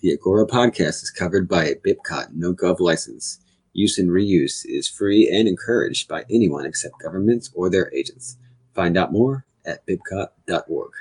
The Agora podcast is covered by a BIPCOT no gov license. Use and reuse is free and encouraged by anyone except governments or their agents. Find out more at bipcot.org.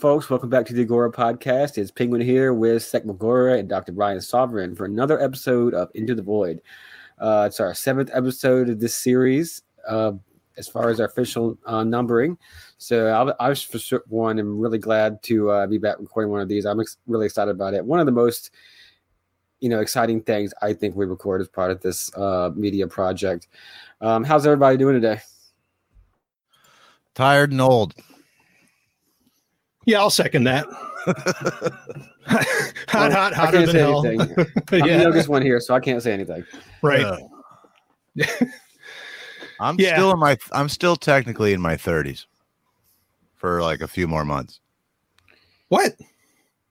folks, welcome back to the Agora podcast. It's Penguin here with Sek Magora and Dr. Brian Sovereign for another episode of Into the Void. Uh, it's our seventh episode of this series uh, as far as our official uh, numbering. So I, I was for sure one I'm really glad to uh, be back recording one of these. I'm ex- really excited about it. One of the most you know exciting things I think we record as part of this uh, media project. Um, how's everybody doing today? Tired and old. Yeah, I'll second that. hot, Well, hot, hotter than hell. anything. I'm the yeah, youngest one here, so I can't say anything. right. Uh, I'm Yeah. still in my I'm still technically in my 30s for like a few more months. what?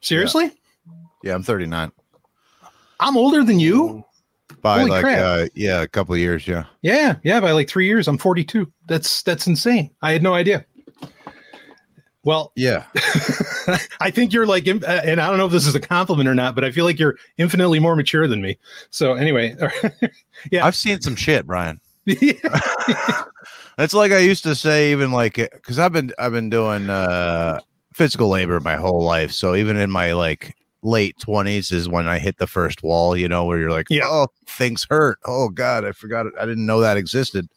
Seriously? Yeah, I'm 39. I'm older than you? By Holy like crap. uh yeah, a couple of years, yeah. Yeah, yeah. By like three years, I'm 42. That's that's insane. I had no idea. Well, Yeah. I think you're like, uh, and I don't know if this is a compliment or not, but I feel like you're infinitely more mature than me. So anyway, Yeah. I've seen some shit, Brian. It's like I used to say even like cuz I've been I've been doing uh physical labor my whole life. So even in my like late 20s is when I hit the first wall, you know, where you're like, Yeah. "Oh, things hurt. Oh god, I forgot it. I didn't know that existed."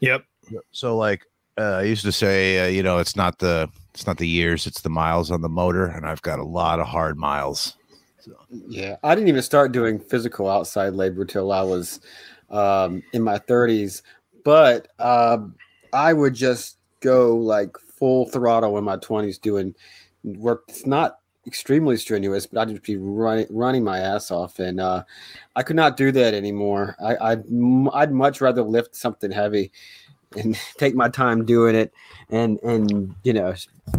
yep, so like uh, I used to say, uh, you know, it's not the it's not the years, it's the miles on the motor, and I've got a lot of hard miles. Yeah, I didn't even start doing physical outside labor till I was um, in my 30s, but um, I would just go like full throttle in my 20s doing work. It's not extremely strenuous, but I'd just be running running my ass off, and uh, I could not do that anymore. I, I'd I'd much rather lift something heavy and take my time doing it, and and you know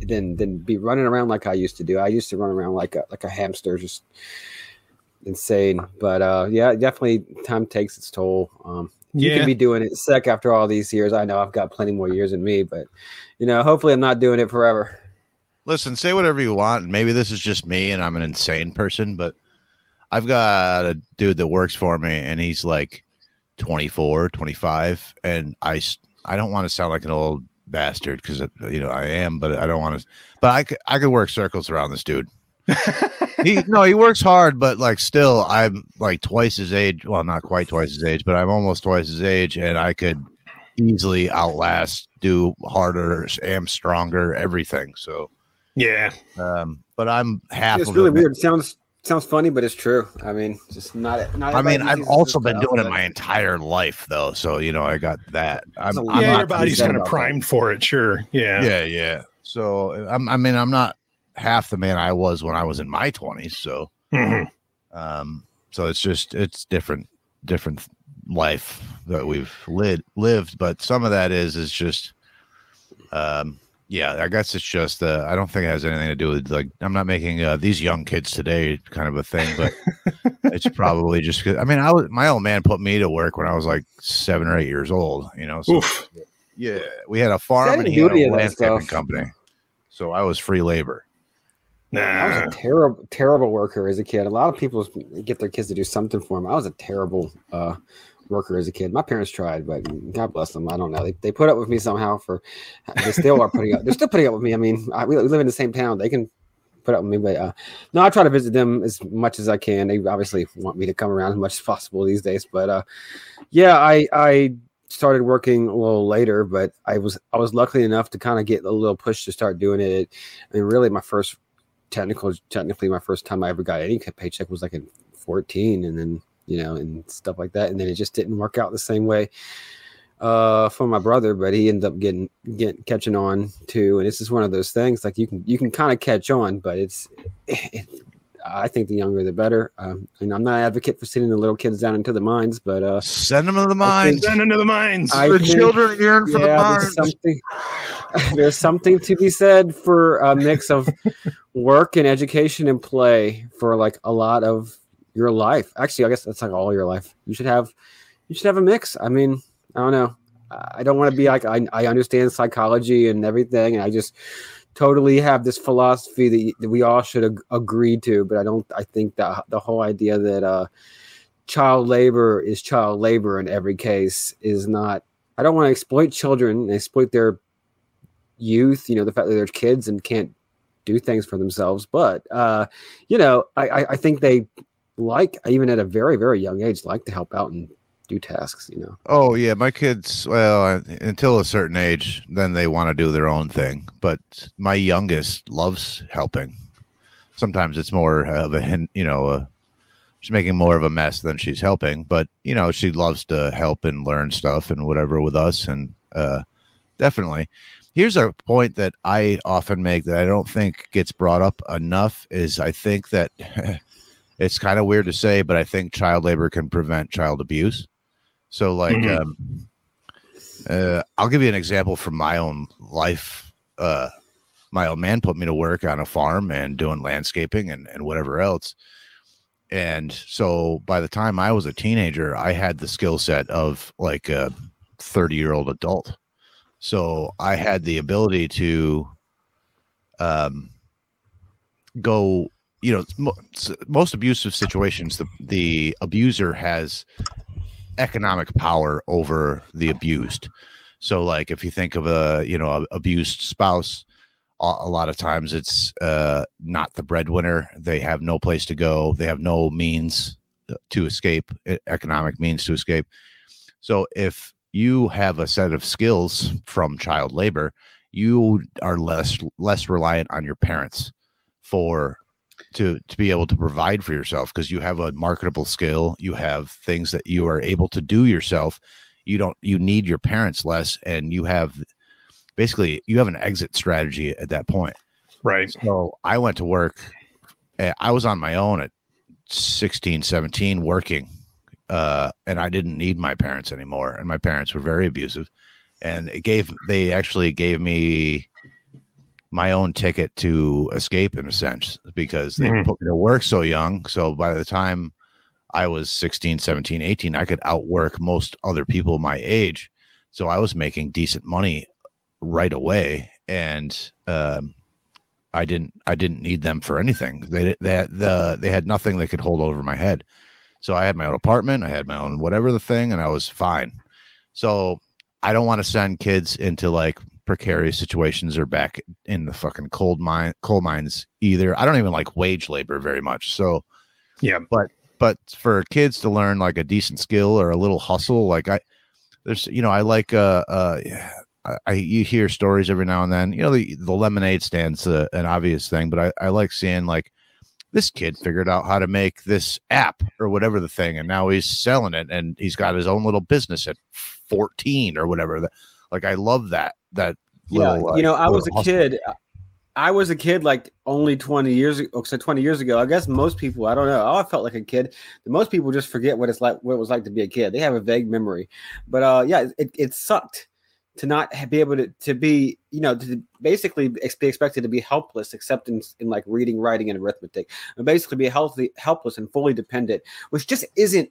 than than be running around like I used to do. I used to run around like a like a hamster, just insane. But uh, yeah, definitely time takes its toll. Um, you Yeah. can be doing it sec after all these years. I know I've got plenty more years in me, but you know, hopefully I'm not doing it forever. Listen, say whatever you want. Maybe this is just me, and I'm an insane person, but I've got a dude that works for me, and he's like 24, 25, and I I don't want to sound like an old bastard because you know I am, but I don't want to. But I could I could work circles around this dude. he no, he works hard, but like still, I'm like twice his age. Well, not quite twice his age, but I'm almost twice his age, and I could easily outlast, do harder, am stronger, everything. So, yeah. um, but I'm half. It's really weird. It sounds sounds funny, but it's true. I mean, just not. not I mean, I've also been doing it my entire life, though. So you know, I got that. I'm, There's a I'm yeah, not your body's kind of primed for it. Sure. Yeah. Yeah, yeah. So I'm. I mean, I'm not half the man I was when I was in my 20s. So, Mhm. um, so it's just it's different, different life that we've lived lived. But some of that is is just, um, yeah. I guess it's just. Uh, I don't think it has anything to do with like I'm not making uh, these young kids today kind of a thing, but it's probably just. 'cause- I mean, I was my old man put me to work when I was like seven or eight years old. You know, so Oof. yeah, we had a farm I and he had a landscaping company. So I was free labor. I was a terrible, terrible worker as a kid. A lot of people get their kids to do something for them. I was a terrible uh, worker as a kid. My parents tried, but God bless them. I don't know. They, they put up with me somehow. For they still are putting up. They're still putting up with me. I mean, I, we live in the same town. They can put up with me, but uh, no, I try to visit them as much as I can. They obviously want me to come around as much as possible these days. But uh, yeah, I I started working a little later, but I was I was lucky enough to kind of get a little push to start doing it. I mean, really, my first technical technically my first time I ever got any paycheck was like in 14, and then you know and stuff like that, and then it just didn't work out the same way uh for my brother but he ended up getting getting catching on too and this is one of those things like you can you can kind of catch on but it's it, i think the younger the better um and i'm not an advocate for sending the little kids down into the mines but uh Send them to the mines. think- Send to the mines. I the think- children yearn for the mines. there's something there's something to be said for a mix of work and education and play for like a lot of your life. Actually, I guess that's like all your life. You should have you should have a mix. I mean, I don't know. I don't want to be like I, I understand psychology and everything, and I just totally have this philosophy that, that we all should ag- agree to. But I don't. I think that the whole idea that uh, child labor is child labor in every case is not. I don't want to exploit children and exploit their youth. You know, the fact that they're kids and can't do things for themselves. But uh, you know, I, I, I think they like even at a very very young age like to help out and do tasks. You know. Oh yeah, my kids. Well, uh, until a certain age, then they want to do their own thing. But my youngest loves helping. Sometimes it's more of a you know, uh she's making more of a mess than she's helping. But you know, she loves to help and learn stuff and whatever with us, and uh, definitely. Here's a point that I often make that I don't think gets brought up enough is I think that it's kind of weird to say, but I think child labor can prevent child abuse. So, like, Mhm. um, uh, I'll give you an example from my own life. Uh, my old man put me to work on a farm and doing landscaping and, and whatever else. And so by the time I was a teenager, I had the skill set of like a 30 year old adult. So I had the ability to um, go, you know, mo- most abusive situations, the, the abuser has economic power over the abused. So, like, if you think of a, you know, abused spouse, a, lot of times it's uh, not the breadwinner. They have no place to go. They have no means to escape, economic means to escape. So, if you have a set of skills from child labor, you are less less reliant on your parents for to to be able to provide for yourself because you have a marketable skill you have things that you are able to do yourself you don't you need your parents less and you have basically you have an exit strategy at that point right. so i went to work eh, i was on my own at 16 17 working uh and i didn't need my parents anymore and my parents were very abusive and it gave they actually gave me my own ticket to escape in a sense because they Mhm. put me to work so young. So by the time i was 16 17 18 i could outwork most other people my age. So i was making decent money right away. And um i didn't i didn't need them for anything. They they the they had nothing they could hold over my head. So i had my own apartment i had my own whatever the thing and i was fine. So i don't want to send kids into like precarious situations or back in the fucking cold mine coal mines either i don't even like wage labor very much so Yeah. but but for kids to learn like a decent skill or a little hustle like i there's you know i like uh uh I, I you hear stories every now and then you know the the lemonade stands uh, an obvious thing but i i like seeing like this kid figured out how to make this app or whatever the thing and now he's selling it and he's got his own little business at 14 or whatever that like i love that that Yeah, little, you know, I was a hustle. kid. I was a kid like only 20 years ago. So 20 years ago, I guess most people, I don't know. I felt like a kid. Most people just forget what it's like, what it was like to be a kid. They have a vague memory. But uh, yeah, it, it sucked to not be able to, to be, you know, to basically be expected to be helpless, except in, in like reading, writing, and arithmetic, and basically be healthy, helpless, and fully dependent, which just isn't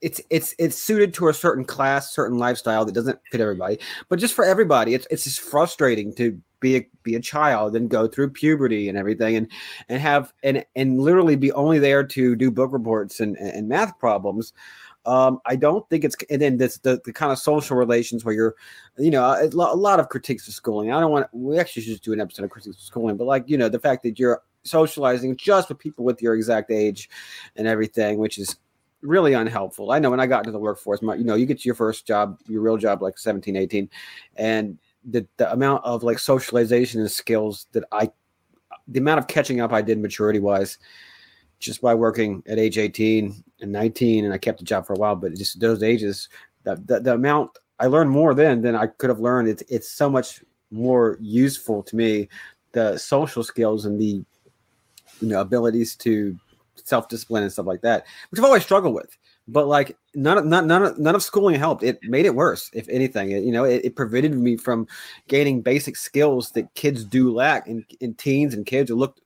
it's it's it's suited to a certain class, certain lifestyle that doesn't fit everybody. But just for everybody, it's it's just frustrating to be a be a child and go through puberty and everything, and and have and and literally be only there to do book reports and and math problems. Um, I don't think it's and then this the, the kind of social relations where you're, you know, a, lot of critiques of schooling. I don't want we actually should just do an episode of critiques of schooling, but like you know the fact that you're socializing just with people with your exact age and everything, which is really unhelpful. I know when I got into the workforce, my, you know, you get to your first job, your real job, like 17, 18, and the, the amount of like socialization and skills that I, the amount of catching up I did maturity wise, just by working at age 18 and 19, and I kept the job for a while, but just those ages, the, the, the amount I learned more then than I could have learned. It's, it's so much more useful to me, the social skills and the, you know, abilities to self discipline and stuff like that, which I've always struggled with. But like none of none, none of none of schooling helped. It made it worse, if anything. It, you know, it, it prevented me from gaining basic skills that kids do lack in, in teens and kids are looked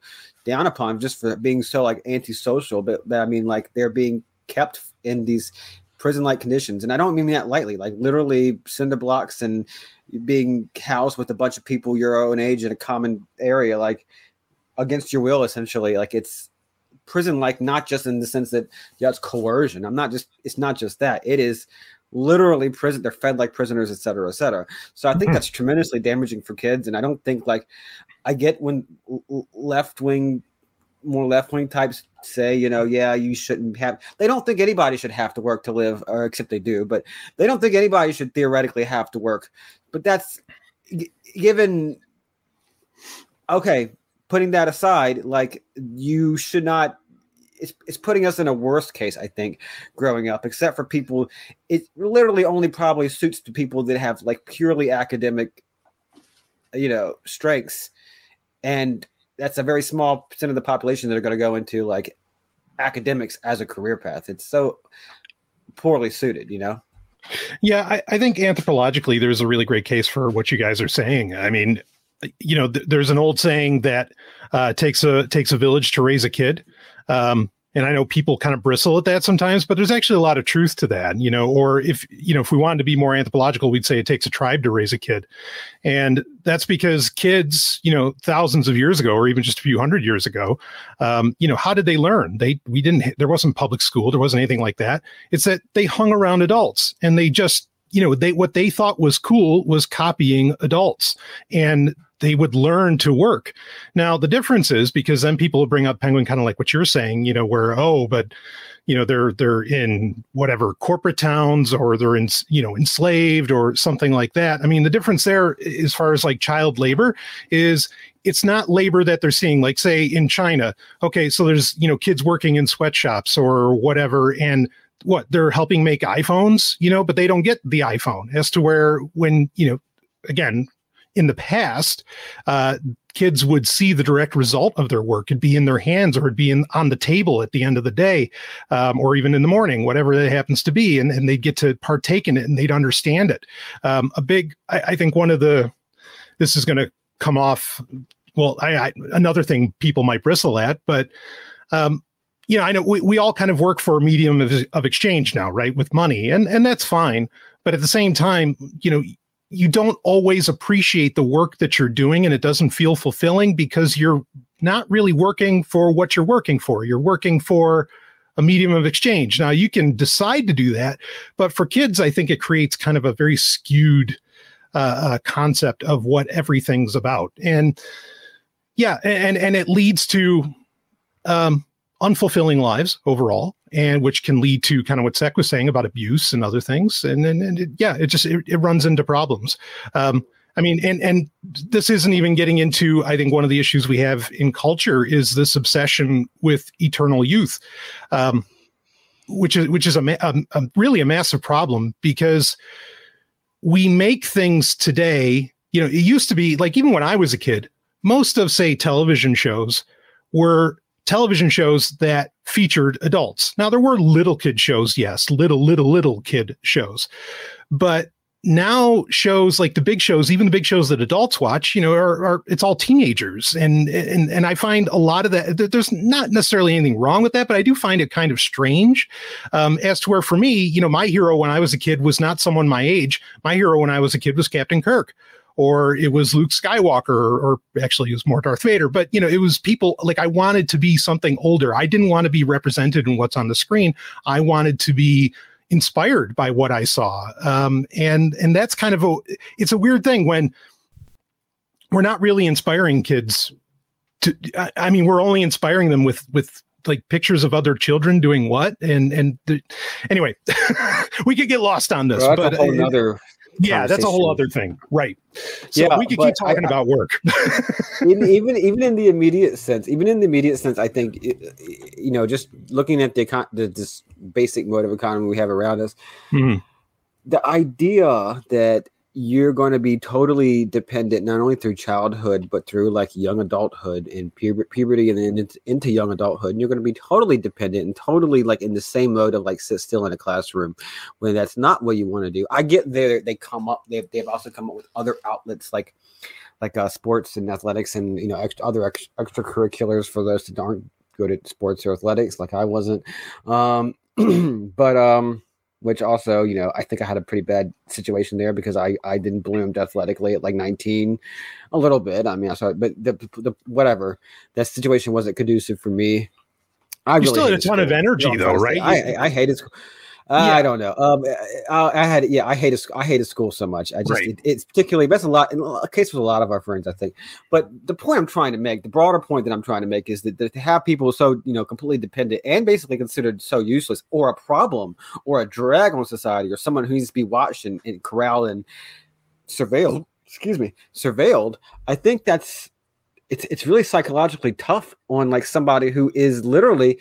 down upon just for being so like antisocial. But, but I mean, like they're being kept in these prison like conditions. And I don't mean that lightly, like literally cinder blocks and being housed with a bunch of people your own age in a common area, like against your will, essentially. Like it's prison like not just in the sense that yeah it's coercion. I'm not just it's not just that. It is literally prison they're fed like prisoners et cetera et cetera. So i think Mhm. that's tremendously damaging for kids and i don't think like i get when left wing more left wing types say you know yeah you shouldn't have they don't think anybody should have to work to live or except they do but they don't think anybody should theoretically have to work. But that's g- given okay putting that aside like you should not it's, it's putting us in a worse case i think growing up except for people it literally only probably suits the people that have like purely academic you know strengths. And that's a very small percent of the population that are going to go into like academics as a career path. It's so poorly suited you know? Yeah, I, I think anthropologically, there's a really great case for what you guys are saying. I mean, you know, th- there's an old saying that uh, takes a takes a village to raise a kid. Um, and I know people kind of bristle at that sometimes, but there's actually a lot of truth to that, you know. Or if you know, if we wanted to be more anthropological, we'd say it takes a tribe to raise a kid, and that's because kids, you know, thousands of years ago, or even just a few hundred years ago, um, you know, how did they learn? They we didn't there wasn't public school, there wasn't anything like that. It's that they hung around adults and they just you know they what they thought was cool was copying adults and they would learn to work. Now the difference is because then people bring up penguin kind of like what you're saying you know where oh but you know they're they're in whatever corporate towns or they're in you know enslaved or something like that. I mean the difference there as far as like child labor is it's not labor that they're seeing. Like say in china okay so there's you know kids working in sweatshops or whatever and what they're helping make iPhones, you know, but they don't get the iPhone as to where when, you know, again, in the past, uh, kids would see the direct result of their work. It'd be in their hands or it'd be in, on the table at the end of the day, um, or even in the morning, whatever it happens to be. And, and they'd get to partake in it and they'd understand it. Um, a big, I, I think one of the, this is going to come off, well, I, I, another thing people might bristle at, but, um, you know, I know we, we all kind of work for a medium of, of exchange now, right? With money, and and that's fine. But at the same time, you know, you don't always appreciate the work that you're doing, and it doesn't feel fulfilling because you're not really working for what you're working for. You're working for a medium of exchange. Now you can decide to do that, but for kids, I think it creates kind of a very skewed uh, uh, concept of what everything's about, and yeah, and and it leads to um, unfulfilling lives overall, and which can lead to kind of what Sek was saying about abuse and other things. And then, yeah, it just it, it runs into problems. Um, I mean, and and this isn't even getting into. I think one of the issues we have in culture is this obsession with eternal youth, um, which is which is a, a, a really a massive problem because we make things today. You know, it used to be like even when I was a kid, most of say television shows were television shows that featured adults. Now there were little kid shows, yes, little little little kid shows. But now shows like the big shows, even the big shows that adults watch, you know, are, are it's all teenagers. And and and I find a lot of that there- there's not necessarily anything wrong with that, but I do find it kind of strange. Um, as to where for me, you know, my hero when I was a kid was not someone my age. My hero when I was a kid was Captain Kirk or it was Luke Skywalker, or, or actually it was more Darth Vader. But you know, it was people like I wanted to be something older. I didn't want to be represented in what's on the screen. I wanted to be inspired by what I saw. Um, and and that's kind of a it's a weird thing when we're not really inspiring kids to I, I mean we're only inspiring them with with like pictures of other children doing what and and the, anyway we could get lost on this Well, but a whole uh, nother yeah that's a whole other thing. Right. So Yeah, we could keep but I- talking about work. In, even even in the immediate sense, even in the immediate sense, I think you know, just looking at the, econ- the this basic mode of economy we have around us, Mhm. the idea that you're going to be totally dependent not only through childhood but through like young adulthood and puber- puberty and then into, into young adulthood. And you're going to be totally dependent and totally like in the same mode of like sit still in a classroom when that's not what you want to do. I get there they come up they've, they've also come up with other outlets like like uh, sports and athletics and you know extra, other ex, extracurriculars for those that aren't good at sports or athletics like i wasn't. Um but um which also, you know, I think I had a pretty bad situation there because I I didn't bloom athletically at like 19, a little bit. I mean, I saw, it, but the, the whatever that situation wasn't conducive for me. I You still had a ton of school. energy, No, though, right? I I, I hated school. Uh, Yeah. I don't know. Um, I, I had yeah, I hated I hated school so much. I just Right. it, it's particularly that's a lot in a case with a lot of our friends, I think. But the point I'm trying to make, the broader point that I'm trying to make, is that, that to have people so you know completely dependent and basically considered so useless or a problem or a drag on society or someone who needs to be watched and, and corralled and surveilled. Excuse me, surveilled. I think that's it's it's really psychologically tough on like somebody who is literally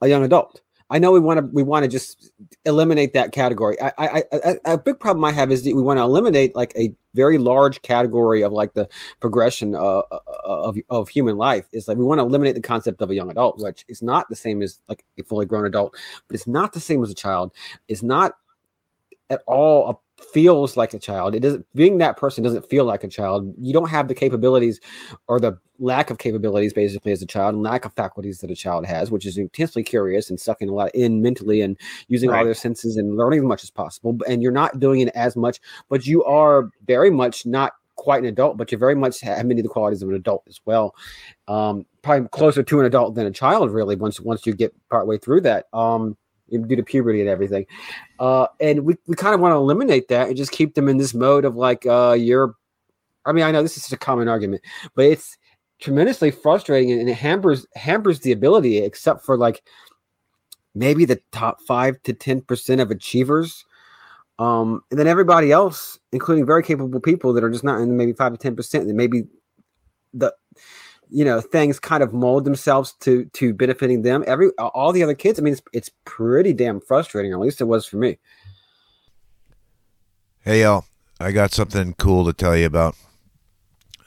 a young adult. I know we want to we want to just eliminate that category. I, I, I, a big problem I have is that we want to eliminate like a very large category of like the progression uh, of of human life. Is like we want to eliminate the concept of a young adult, which is not the same as like a fully grown adult, but it's not the same as a child. It's not at all a, feels like a child. It doesn't being that person doesn't feel like a child. You don't have the capabilities or the lack of capabilities basically as a child and lack of faculties that a child has, which is intensely curious and sucking a lot in mentally and using all their senses and learning as much as possible. And you're not doing it as much, but you are very much not quite an adult, but you very much have many of the qualities of an adult as well. Um, probably closer to an adult than a child, really. Once once you get partway through that, um, due to puberty and everything, uh, and we, we kind of want to eliminate that and just keep them in this mode of like uh, you're. I mean, I know this is a common argument, but it's tremendously frustrating and it hampers hampers the ability, except for like maybe the top five to ten percent of achievers. Um, and then everybody else, including very capable people that are just not in maybe five to ten percent, that maybe the you know things kind of mold themselves to to benefiting them. Every all the other kids, I mean, it's it's pretty damn frustrating. At least it was for me. Hey, y'all. I got something cool to tell you about.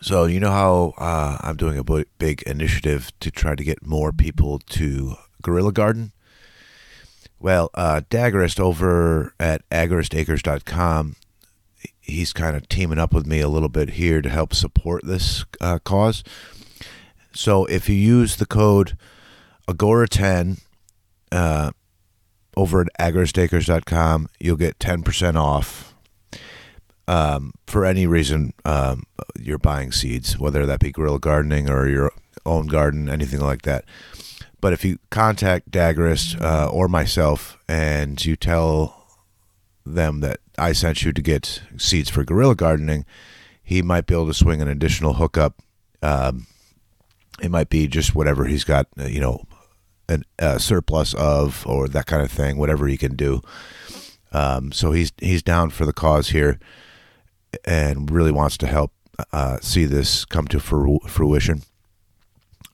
So, you know how uh, I'm doing a big initiative to try to get more people to Guerrilla Garden? Well, uh, Daggerist over at agoristacres.com, he's kind of teaming up with me a little bit here to help support this uh, cause. So, if you use the code Agora10 uh, over at agoristacres.com, you'll get 10% off um, for any reason um, you're buying seeds, whether that be guerrilla gardening or your own garden, anything like that. But if you contact Daggerist uh, or myself and you tell them that I sent you to get seeds for guerrilla gardening, he might be able to swing an additional hookup. Um, it might be just whatever he's got, uh, you know, an, a surplus of or that kind of thing, whatever he can do. Um, so he's he's down for the cause here and really wants to help uh, see this come to fruition.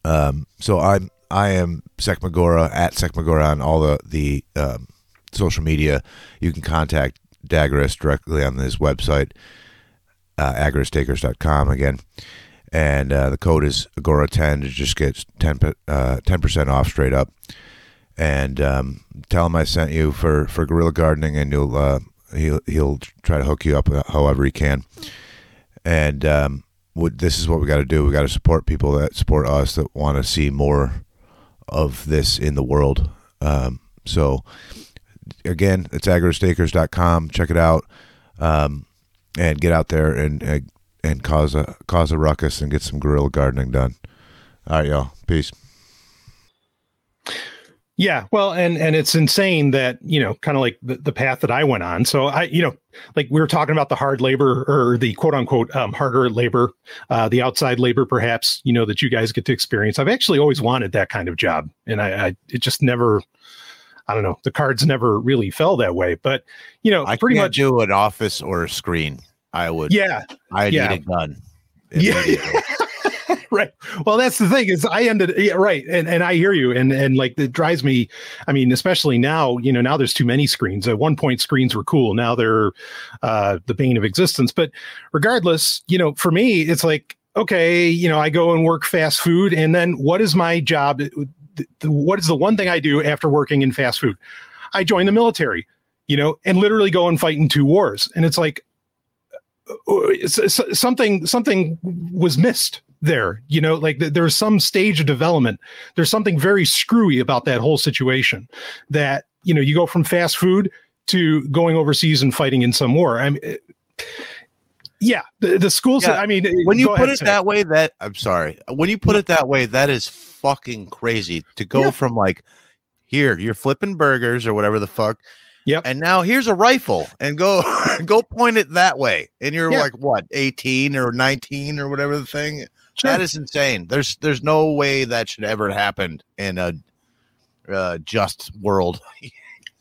Um, so I'm I am Sekmagora at Sekmagora on all the the um, social media. You can contact Daggerist directly on his website, uh, again. And uh, the code is Agora10 to just get 10 uh, 10% off straight up. And um, tell him I sent you for, for guerrilla gardening, and you'll uh, he'll he'll try to hook you up however he can. And um, what, this is what we got to do. We got to support people that support us that want to see more of this in the world. Um, so again, it's agoristacres.com. Check it out, um, and get out there and and and cause a cause a ruckus and get some guerrilla gardening done. All right, y'all. Peace. Yeah, well, and and it's insane that you know, kind of like the, the path that I went on. So I, you know, like we were talking about the hard labor or the quote unquote um, harder labor, uh, the outside labor, perhaps you know that you guys get to experience. I've actually always wanted that kind of job, and I, I it just never, I don't know, the cards never really fell that way. But you know, I pretty can't much, do an office or a screen. I would. yeah, I yeah. need a gun. Yeah. right. Well, that's the thing is I ended yeah, right, and and I hear you, and and like it drives me. I mean, especially now, you know, now there's too many screens. At one point, screens were cool. Now they're uh, the bane of existence. But regardless, you know, for me, it's like okay, you know, I go and work fast food, and then what is my job? What is the one thing I do after working in fast food? I join the military, you know, and literally go and fight in two wars, and it's like something something was missed there you know like there's some stage of development there's something very screwy about that whole situation that you know you go from fast food to going overseas and fighting in some war i mean eh, yeah the, the schools Yeah, i mean eh, when you put ahead, it that way, that I'm sorry. When you put it that way, that is fucking crazy to go Yeah. from like here, you're flipping burgers or whatever the fuck. Yep. And now here's a rifle and go go point it that way. And you're Yeah. like what, 18 or 19 or whatever the thing. Sure. That is insane. There's there's no way that should ever happen in a uh, just world.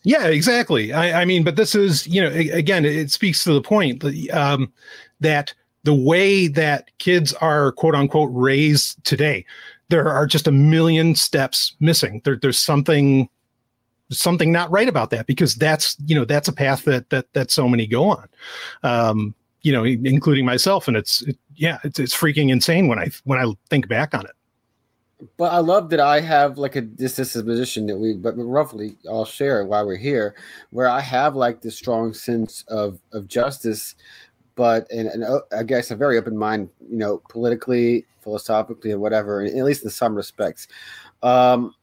Yeah, exactly. I, I mean, but this is, you know, again, it speaks to the point that, um, that the way that kids are quote unquote raised today, there are just a million steps missing. There, there's something, something not right about that because that's, you know, that's a path that that that so many go on, um, you know, including myself, and it's, it, yeah, it's it's freaking insane when I when I think back on it. But I love that I have like a this this is a position that we but roughly all share while we're here, where I have like this strong sense of of justice, but and, and uh, I guess a very open mind, you know, politically, philosophically, and whatever, at least in some respects. Um,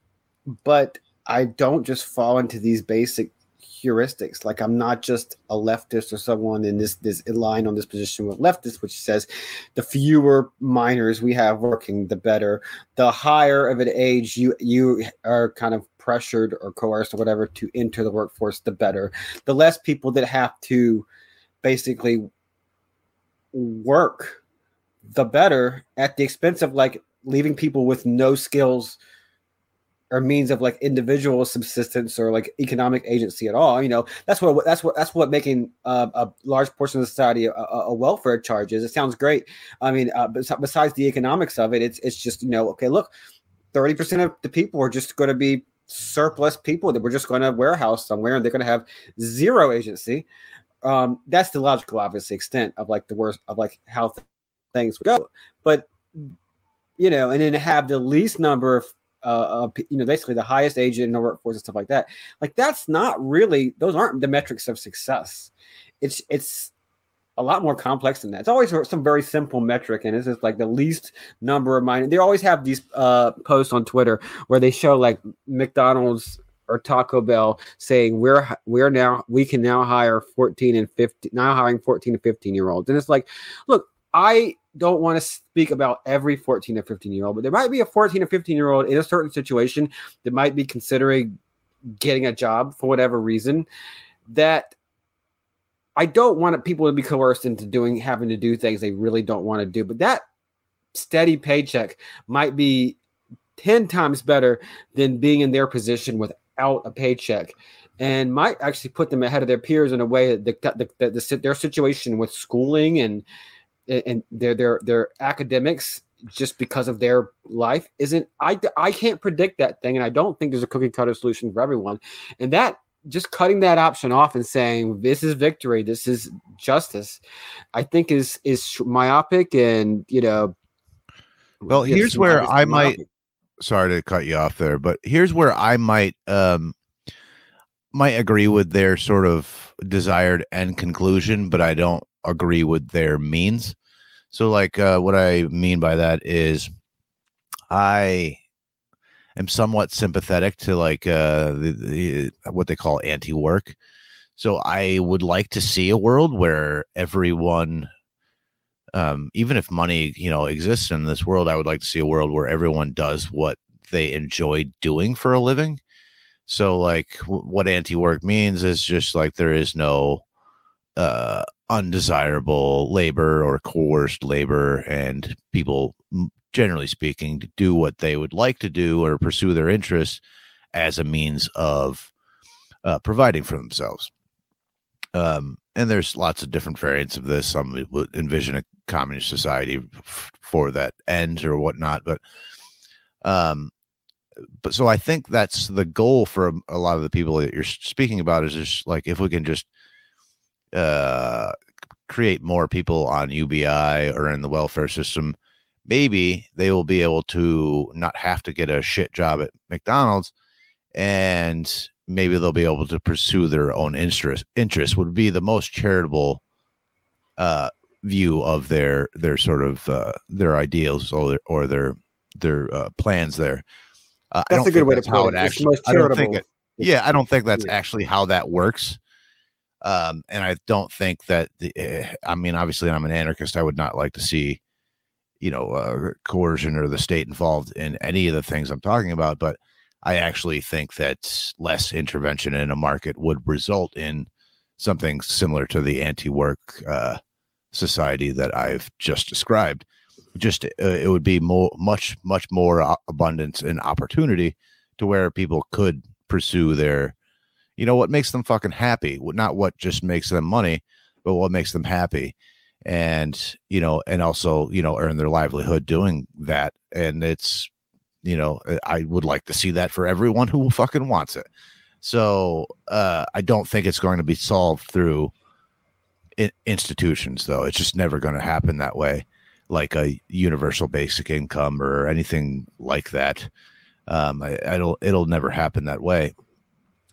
but I don't just fall into these basic heuristics. Like I'm not just a leftist or someone in this this line on this position with leftists, which says the fewer minors we have working, the better. The higher of an age you you are kind of pressured or coerced or whatever to enter the workforce, the better. The less people that have to basically work, the better at the expense of like leaving people with no skills or means of like individual subsistence or like economic agency at all. You know, that's what that's what that's what making uh, a large portion of society a, a welfare charge is. It sounds great. I mean, uh, besides the economics of it, it's it's just you know, okay, look, thirty percent of the people are just going to be surplus people that we're just going to warehouse somewhere, and they're going to have zero agency. Um, that's the logical, obviously, extent of like the worst of like how th- things go. But you know, and then have the least number of uh, uh, you know, basically the highest age in the workforce and stuff like that. Like that's not really; those aren't the metrics of success. It's it's a lot more complex than that. It's always some very simple metric, and it's just like the least number of mine. They always have these uh, posts on Twitter where they show like McDonald's or Taco Bell saying we're we're now we can now hire 14 and 15 now hiring 14 and 15 year olds, and it's like, look, I don't want to speak about every 14 or 15 year old, but there might be a 14 or 15 year old in a certain situation that might be considering getting a job for whatever reason that I don't want people to be coerced into doing having to do things they really don't want to do. But that steady paycheck might be 10 times better than being in their position without a paycheck and might actually put them ahead of their peers in a way that the, the, the, the their situation with schooling and and their their their academics just because of their life isn't I I can't predict that thing and I don't think there's a cookie cutter solution for everyone and that just cutting that option off and saying this is victory this is justice I think is is myopic and you know Well, yes, here's where myopic- I might myopic. sorry to cut you off there, but here's where I might um might agree with their sort of desired end conclusion, but I don't agree with their means. So like uh what I mean by that is I am somewhat sympathetic to like uh the, the what they call anti-work. So I would like to see a world where everyone um, even if money you know exists in this world i would like to see a world where everyone does what they enjoy doing for a living So like w- what anti-work means is just like there is no uh undesirable labor or coerced labor and people generally speaking to do what they would like to do or pursue their interests as a means of uh, providing for themselves. Um, and there's lots of different variants of this. Some would envision a communist society f- for that end or whatnot but um but so i think that's the goal for a, a lot of the people that you're speaking about is just like if we can just uh create more people on ubi or in the welfare system maybe they will be able to not have to get a shit job at mcdonald's and maybe they'll be able to pursue their own interest interest would be the most charitable uh view of their their sort of uh their ideals or their, or their their uh, plans there. Uh, That's a good way to put it. it. Actually most I don't think it, yeah i don't think that's actually how that works um and i don't think that the, eh, i mean obviously i'm an anarchist i would not like to see you know uh, coercion or the state involved in any of the things i'm talking about but i actually think that less intervention in a market would result in something similar to the anti-work uh, society that i've just described. Just uh, it would be more much much more abundance and opportunity to where people could pursue their you know what makes them fucking happy not what just makes them money but what makes them happy and you know and also you know earn their livelihood doing that. And it's you know i would like to see that for everyone who fucking wants it. So uh i don't think it's going to be solved through I- institutions though. It's just never going to happen that way like a universal basic income or anything like that. Um I, it'll it'll never happen that way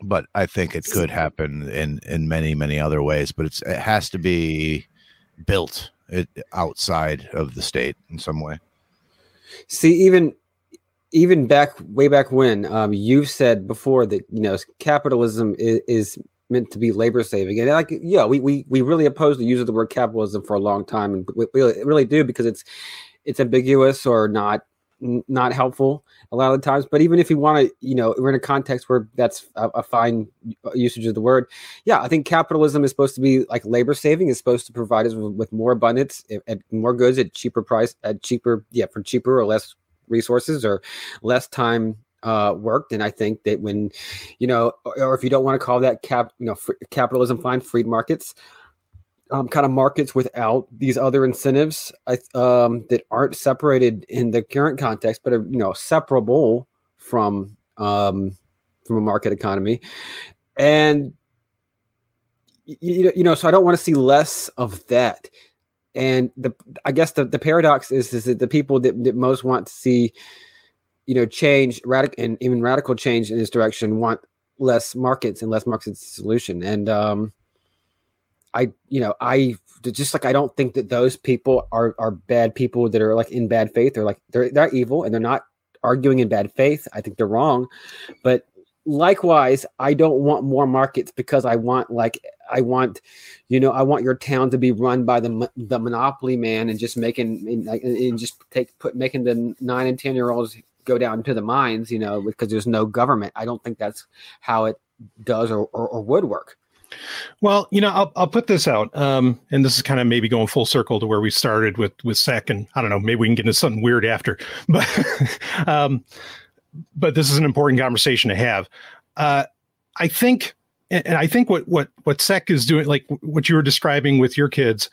but i think it could happen in in many many other ways but it's it has to be built it, outside of the state in some way. See, even even back way back when, um, you've said before that you know capitalism is, is meant to be labor saving, and like yeah, we we we really oppose the use of the word capitalism for a long time, and we, we really do because it's it's ambiguous or not not helpful a lot of times. But even if you want to, you know, we're in a context where that's a, a fine usage of the word. Yeah, I think capitalism is supposed to be like labor saving. is supposed to provide us with, with more abundance and more goods at cheaper price, at cheaper, yeah, for cheaper or less resources or less time uh worked and i think that when you know or, or if you don't want to call that cap you know fr- capitalism fine free markets um, kind of markets without these other incentives um, that aren't separated in the current context, but are you know separable from um, from a market economy, and you, you know, so I don't want to see less of that. And the I guess the, the paradox is is that the people that, that most want to see, you know, change radical and even radical change in this direction want less markets and less markets solution. And um, I, you know, I just like I don't think that those people are are bad people that are like in bad faith. They're like they're they're evil and they're not arguing in bad faith. I think they're wrong, but likewise, I don't want more markets because I want like I want, you know, I want your town to be run by the the monopoly man and just making and, and- just take put making the nine and ten year olds go down to the mines, you know, because there's no government. I don't think that's how it does or, or, or would work. Well, you know, I'll I'll put this out, um, and this is kind of maybe going full circle to where we started with with Sek, and I don't know, maybe we can get into something weird after, but um, but this is an important conversation to have. Uh, I think, and I think what what what Sek is doing, like what you were describing with your kids,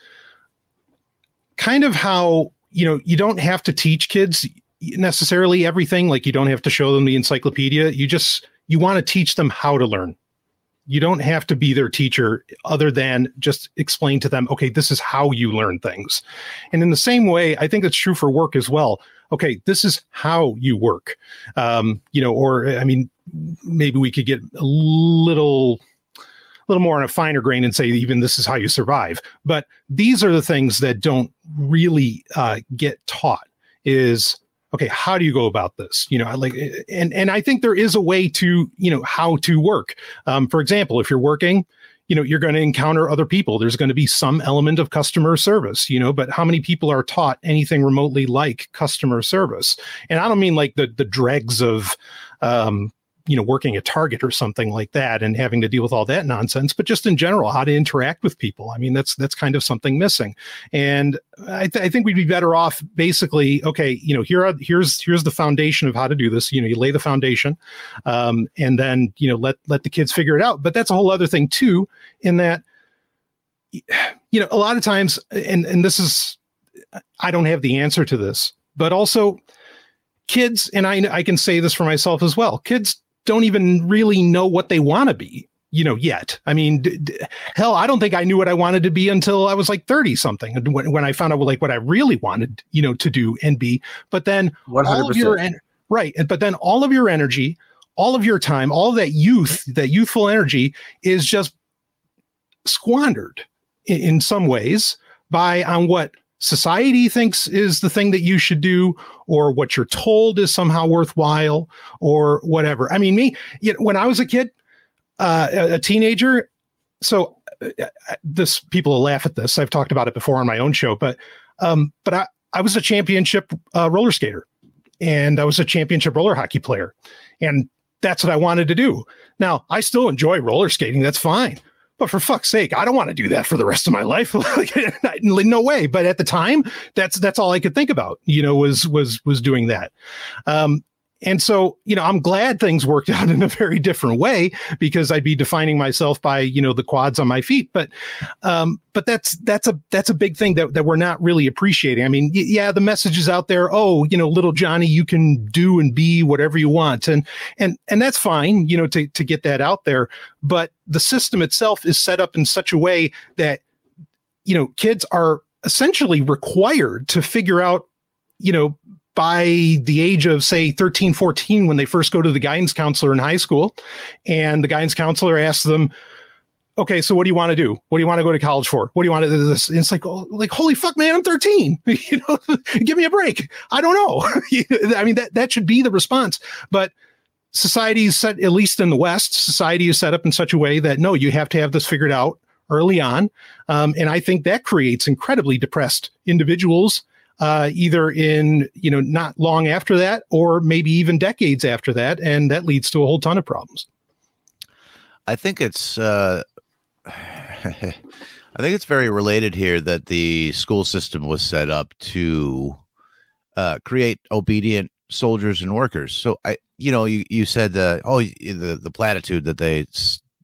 kind of how you know you don't have to teach kids necessarily everything. Like you don't have to show them the encyclopedia. You just you want to teach them how to learn you don't have to be their teacher other than just explain to them okay this is how you learn things. And in the same way i think it's true for work as well. Okay this is how you work. Um, you know or i mean maybe we could get a little a little more on a finer grain and say even this is how you survive. But these are the things that don't really uh, get taught is okay how do you go about this? You know like and and i think there is a way to you know how to work. Um, for example if you're working you know you're going to encounter other people. There's going to be some element of customer service you know but how many people are taught anything remotely like customer service? And i don't mean like the the dregs of um you know working at target or something like that and having to deal with all that nonsense but just in general how to interact with people. I mean that's that's kind of something missing. And i, th- I think we'd be better off basically okay you know here are here's here's the foundation of how to do this. You know you lay the foundation um, and then you know let let the kids figure it out. But that's a whole other thing too in that you know a lot of times and and this is i don't have the answer to this but also kids and i i can say this for myself as well kids don't even really know what they want to be you know yet i mean d- d- hell i don't think i knew what i wanted to be until i was like 30 something and when, when i found out like what i really wanted you know to do and be but then all of your 100%. en- right but then all of your energy all of your time all of that youth that youthful energy is just squandered in, in some ways by on what society thinks is the thing that you should do or what you're told is somehow worthwhile or whatever. I mean me you know, when i was a kid uh, a, teenager so uh, this people will laugh at this. I've talked about it before on my own show but um but i i was a championship uh, roller skater and i was a championship roller hockey player and that's what i wanted to do. Now i still enjoy roller skating that's fine but for fuck's sake, I don't want to do that for the rest of my life. Like, no way. But at the time, that's that's all I could think about. You know, was was was doing that. Um, and so, you know, I'm glad things worked out in a very different way because I'd be defining myself by, you know, the quads on my feet. But, um, but that's that's a that's a big thing that that we're not really appreciating. I mean, y- yeah, the message is out there. Oh, you know, little Johnny, you can do and be whatever you want, and and and that's fine. You know, to to get that out there. But the system itself is set up in such a way that, you know, kids are essentially required to figure out, you know, by the age of say 13 14 when they first go to the guidance counselor in high school and the guidance counselor asks them okay so what do you want to do? What do you want to go to college for? What do you want to do this? And it's like oh, like holy fuck man i'm 13 you know give me a break. I don't know. I mean that that should be the response. But society is set at least in the west society is set up in such a way that no you have to have this figured out early on. Um, and i think that creates incredibly depressed individuals uh, either in you know not long after that or maybe even decades after that and that leads to a whole ton of problems I think it's uh I think it's very related here that the school system was set up to uh create obedient soldiers and workers. So I you know you you said the oh the the platitude that they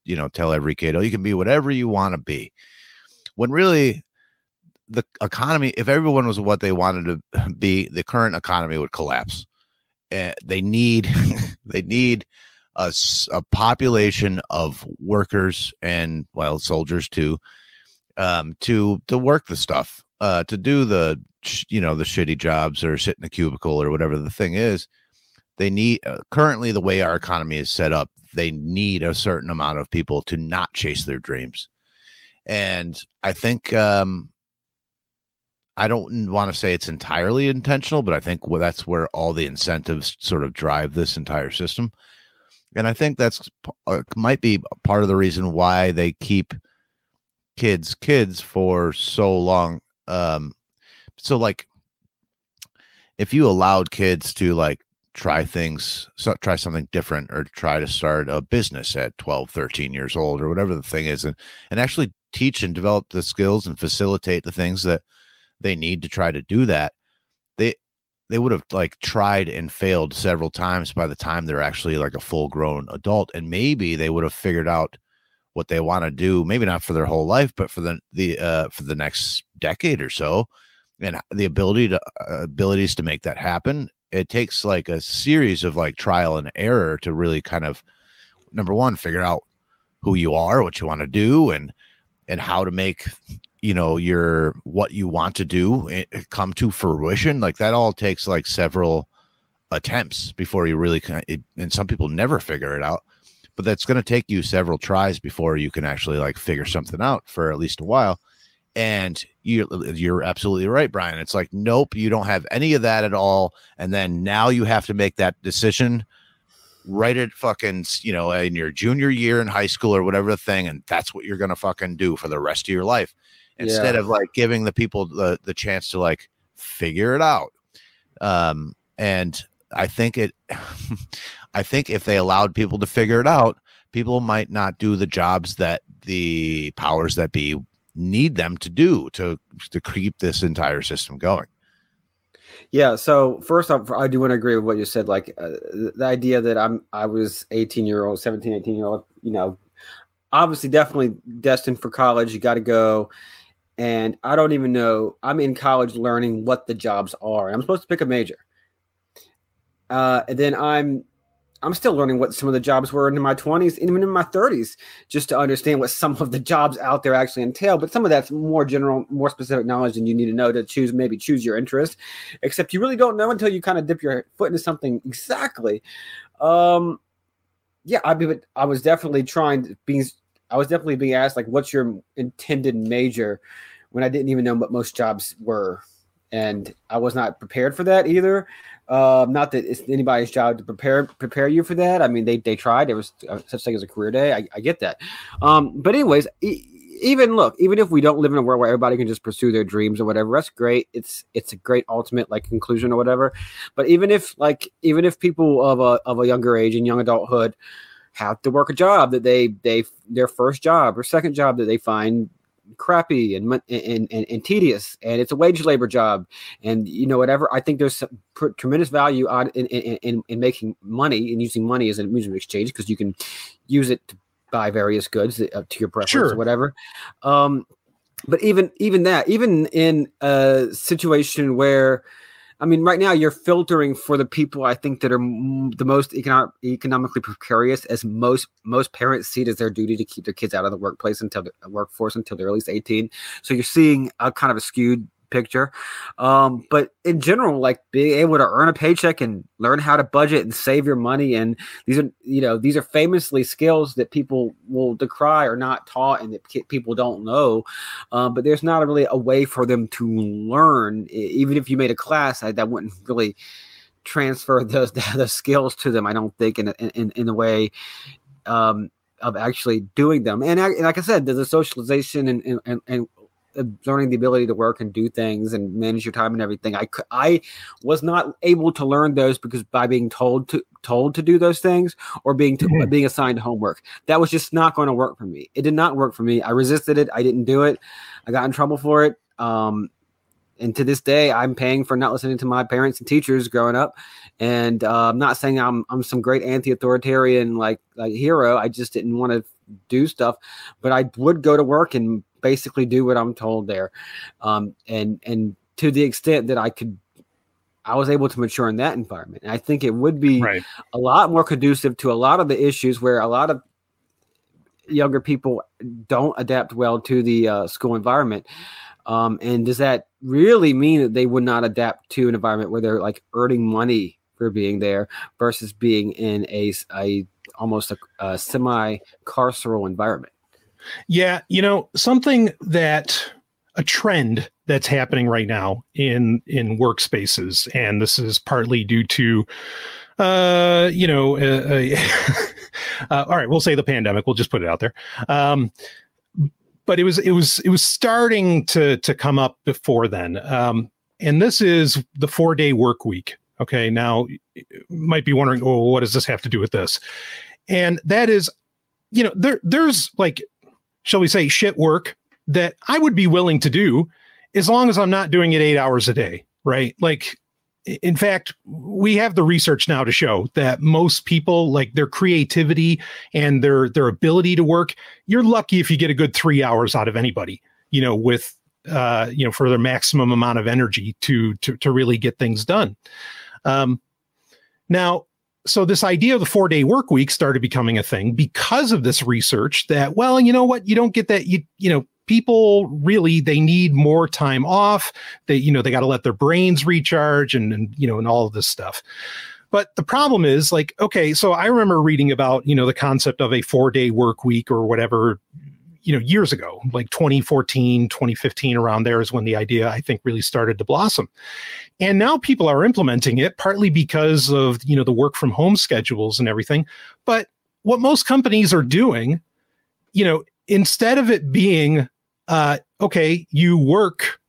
you know tell every kid oh you can be whatever you want to be. When really the economy if everyone was what they wanted to be the current economy would collapse. Uh, they need they need a, a population of workers and well soldiers too um to to work the stuff uh to do the you know the shitty jobs or sit in a cubicle or whatever the thing is they need uh, currently the way our economy is set up they need a certain amount of people to not chase their dreams and i think um I don't want to say it's entirely intentional, but I think that's where all the incentives sort of drive this entire system and I think that's uh, might be part of the reason why they keep kids kids for so long. Um, so like, if you allowed kids to like try things, so, try something different, or try to start a business at 12, 13 years old, or whatever the thing is, and and actually teach and develop the skills and facilitate the things that they need to try to do that, they they would have like tried and failed several times by the time they're actually like a full grown adult and maybe they would have figured out what they want to do maybe not for their whole life but for the the uh for the next decade or so and the ability to uh, abilities to make that happen. It takes like a series of like trial and error to really kind of number one figure out who you are what you want to do and and how to make you know your what you want to do eh, come to fruition like that all takes like several attempts before you really can it, and some people never figure it out but that's going to take you several tries before you can actually like figure something out for at least a while and you you're absolutely right brian it's like nope you don't have any of that at all and then now you have to make that decision right at fucking you know in your junior year in high school or whatever the thing and that's what you're going to fucking do for the rest of your life instead Yeah. of like giving the people the the chance to like figure it out um and I think it I think if they allowed people to figure it out, people might not do the jobs that the powers that be need them to do to to keep this entire system going. Yeah. So first off, I do want to agree with what you said. Like uh, the idea that I'm, I was 18 year old, 17, 18 year old, you know, obviously definitely destined for college. You got to go. And I don't even know, I'm in college learning what the jobs are. I'm supposed to pick a major. Uh, and then I'm I'm still learning what some of the jobs were in my 20s, even in my 30s, just to understand what some of the jobs out there actually entail. But some of that's more general, more specific knowledge than you need to know to choose, maybe choose your interest. Except you really don't know until you kind of dip your foot into something exactly. Um, yeah, I mean, I was definitely trying to being, I was definitely being asked like, "What's your intended major?" When I didn't even know what most jobs were, and I was not prepared for that either. Uh, not that it's anybody's job to prepare prepare you for that. I mean, they they tried. There was uh, such thing as a career day. I, I get that. Um, but anyways, e- even look, even if we don't live in a world where everybody can just pursue their dreams or whatever, that's great. It's it's a great ultimate like conclusion or whatever. But even if like even if people of a of a younger age and young adulthood have to work a job that they they their first job or second job that they find crappy and, and and and tedious and it's a wage labor job and you know whatever i think there's some tremendous value on in, in in in making money and using money as a medium of exchange because you can use it to buy various goods uh, to your preference Sure. or whatever um but even even that even in a situation where I mean, right now you're filtering for the people I think that are m- the most econo- economically precarious, as most most parents see it as their duty to keep their kids out of the workplace until the workforce until they're at least 18. So you're seeing a kind of a skewed picture. Um, but in general, like being able to earn a paycheck and learn how to budget and save your money, and these are you know these are famously skills that people will decry or not taught, and that people don't know. Um, but there's not really a way for them to learn. Even if you made a class, I, that wouldn't really transfer those those skills to them. I don't think in in in a way um, of actually doing them. And, and like I said, there's a socialization and and, and, learning the ability to work and do things and manage your time and everything. I I was not able to learn those because by being told to told to do those things or being to, Mhm. being assigned homework. That was just not going to work for me. It did not work for me. I resisted it. I didn't do it. I got in trouble for it. Um, and to this day, I'm paying for not listening to my parents and teachers growing up. And uh, I'm not saying I'm I'm some great anti-authoritarian like like hero. I just didn't want to do stuff, but I would go to work and basically do what I'm told there. Um, and and to the extent that I could, I was able to mature in that environment. And I think it would be Right. a lot more conducive to a lot of the issues where a lot of younger people don't adapt well to the uh, school environment. Um, and does that really mean that they would not adapt to an environment where they're like earning money for being there versus being in a, a almost a, a semi carceral environment? Yeah, you know, something that a trend that's happening right now in in workspaces and this is partly due to uh you know uh, uh, all right we'll say the pandemic we'll just put it out there. Um but it was it was it was starting to to come up before then. Um and this is the 4 day work week okay? Now might be wondering oh what does this have to do with this? And that is you know there there's like shall we say, shit work that I would be willing to do as long as I'm not doing it eight hours a day, right? Like, in fact, we have the research now to show that most people, like their creativity and their their ability to work, you're lucky if you get a good three hours out of anybody, you know, with uh, you know, for their maximum amount of energy to to to really get things done. Um, now, so this idea of the four day work week started becoming a thing because of this research that well you know what? You don't get that. You you know people really they need more time off. They you know they got to let their brains recharge and and you know and all of this stuff. But the problem is like okay so i remember reading about you know the concept of a four day work week or whatever you know years ago like 2014 2015 around there is when the idea i think really started to blossom and now people are implementing it partly because of you know the work from home schedules and everything but what most companies are doing you know instead of it being uh okay you work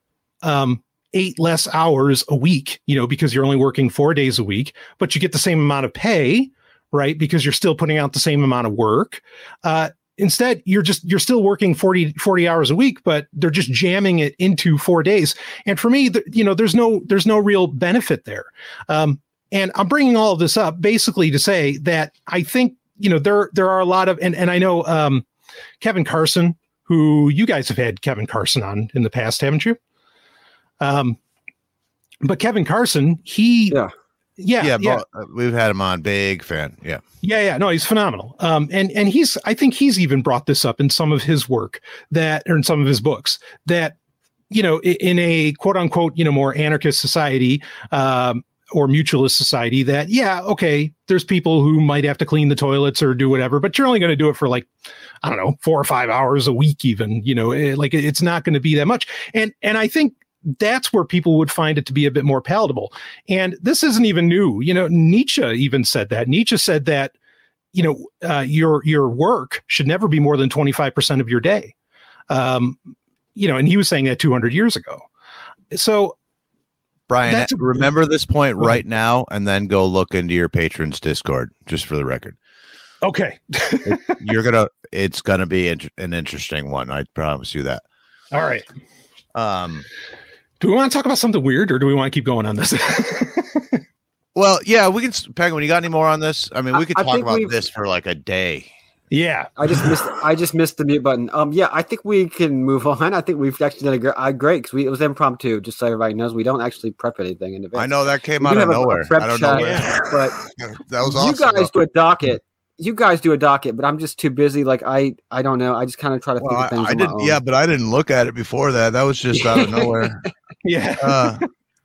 um eight less hours a week, you know, because you're only working four days a week, but you get the same amount of pay, right? Because you're still putting out the same amount of work. Uh, instead, you're just, you're still working 40, 40 hours a week, but they're just jamming it into four days. And for me, th- you know, there's no, there's no real benefit there. Um, and I'm bringing all of this up basically to say that I think, you know, there, there are a lot of, and, and I know, um, Kevin Carson, who you guys have had Kevin Carson on in the past, haven't you? Um, but Kevin Carson, he, Yeah. Yeah, Yeah, yeah, but, uh, we've had him on. Big fan. Yeah. yeah, yeah. No, he's phenomenal. Um, and and he's, I think he's even brought this up in some of his work that, or in some of his books that, you know, in a quote unquote, you know, more anarchist society, um, or mutualist society that yeah okay there's people who might have to clean the toilets or do whatever but you're only going to do it for like i don't know four or five hours a week even you know eh, like it's not going to be that much and and i think that's where people would find it to be a bit more palatable. And this isn't even new. You know nietzsche even said that. Nietzsche said that you know uh, your your work should never be more than 25% of your day. Um you know and he was saying that 200 years ago. So Brian, remember this point right now and then go look into your patrons Discord just for the record. okay. You're going to it's going to be an interesting one. I promise you that. all right. Um do we want to talk about something weird or do we want to keep going on this well, yeah, we can s- Penguin, you got any more on this? I mean, we could I talk think about this for like a day. yeah I just missed. I just missed the mute button. Um, yeah, I think we can move on. I think we've actually done a gr- uh, great because we it was impromptu. Just so everybody knows, we don't actually prep anything in advance. I know that came We out of have a- a nowhere. prep I don't know. chat, where- but That was awesome. you guys though. do a docket. You guys do a docket, but I'm just too busy. Like I, I don't know. I just kind of try to Well, think I, of things. I on didn't. Yeah, but I didn't look at it before that. That was just out of nowhere. Yeah Uh,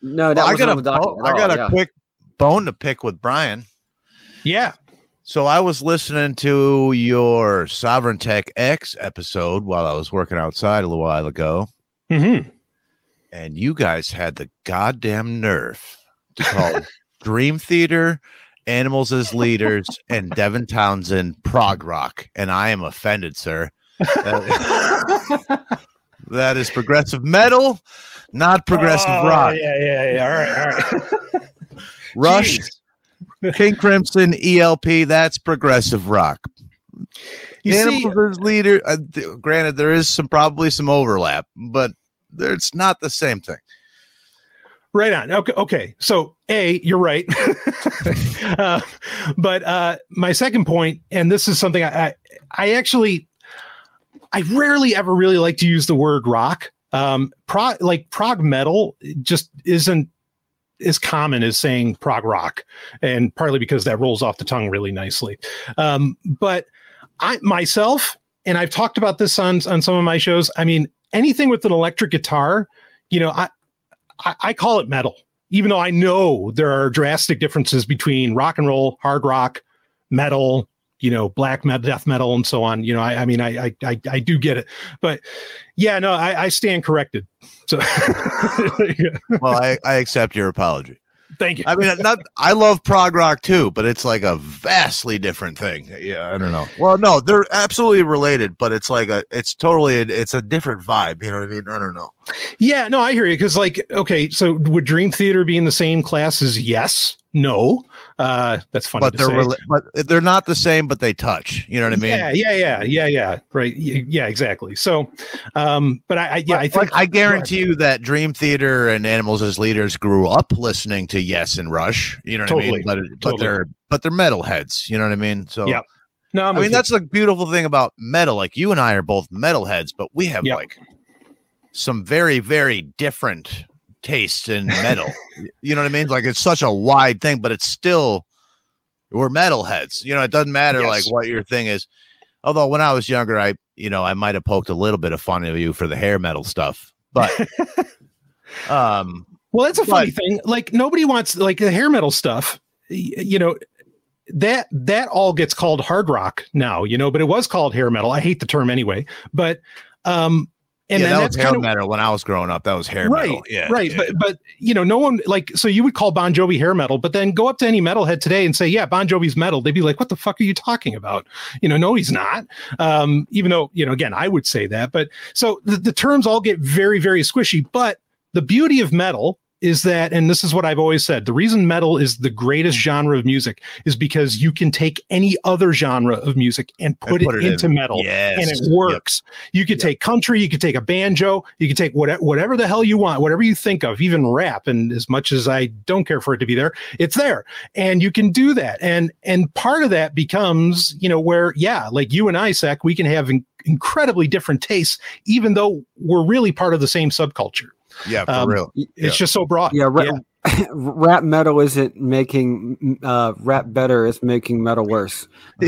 No, that I was got on a, bo- I got all, a yeah. quick bone to pick with Brian. yeah So I was listening to your Sovereign Tech X episode while I was working outside a little while ago, mm-hmm. and you guys had the goddamn nerve to call Dream Theater, Animals as Leaders, and Devin Townsend prog rock, and I am offended, sir. That- that is progressive metal, not progressive Oh, rock. Yeah, yeah, yeah. All right, all right. Rush, King Crimson, ELP, that's progressive rock. You see, Animals leader. Uh, th- granted, there is some probably some overlap, but there- it's not the same thing. right on. Okay, okay. So, a, you're right. uh, but uh, my second point, and this is something I, I, I actually, I rarely ever really like to use the word rock. Um, prog, like prog metal, just isn't as common as saying prog rock, and partly because that rolls off the tongue really nicely. Um, but I myself, and I've talked about this on on some of my shows. I mean, anything with an electric guitar, you know, I I, I call it metal, even though I know there are drastic differences between rock and roll, hard rock, metal, you know, black metal, death metal, and so on. You know, I, I mean, I, I, I, I do get it, but yeah, no, I, I stand corrected. So, Well, I, I accept your apology. thank you. I mean, not I love prog rock too, but it's like a vastly different thing. Yeah, I don't know. Well, no, they're absolutely related, but it's like a, it's totally, a, it's a different vibe. You know what I mean? I don't know. Yeah, no, I hear you. Because, like, okay, so would Dream Theater be in the same class as Yes? No, uh, that's funny. but to they're, rela- but they're not the same, but they touch. You know what I mean? yeah, yeah, yeah, yeah, yeah. Right. Yeah, exactly. So, um, but I, I yeah, I Like, think I guarantee you that Dream Theater and Animals as Leaders grew up listening to Yes and Rush. You know what I mean? But but totally. they're but they're metalheads. You know what I mean? So yeah. no, I'm I mean you. that's the beautiful thing about metal. Like you and I are both metalheads, but we have Yep. like some very very different tastes in metal. you know what I mean? Like it's such a wide thing, but it's still we're metalheads. You know, it doesn't matter Yes. like what your thing is. Although when I was younger, I you know I might have poked a little bit of fun at you for the hair metal stuff, but um Well, that's a funny But- thing. Like nobody wants like the hair metal stuff. You know that that all gets called hard rock now. You know, but it was called hair metal. I hate the term anyway. But um, and yeah, then that that's was hair metal when I was growing up. That was hair right, metal. Yeah, right. yeah. But but you know, no one like so you would call Bon Jovi hair metal, but then go up to any metalhead today and say, yeah, Bon Jovi's metal. They'd be like, what the fuck are you talking about? You know, no, he's not. Um, even though you know, again, I would say that. But so the, the terms all get very very squishy, but the beauty of metal is that, and this is what I've always said, the reason metal is the greatest genre of music is because you can take any other genre of music and put, put it, it in. into metal Yes. and it Yep. works. You could take country, you could take a banjo, you could take whatever, whatever the hell you want, whatever you think of, even rap. And as much as I don't care for it to be there, it's there, and you can do that. And and part of that becomes, you know, where yeah, like you and Isaac, we can have in- incredibly different tastes, even though we're really part of the same subculture. Yeah, for Um, real. It's Yeah. just so broad. Yeah, ra- rap metal isn't making uh, rap better; it's making metal worse.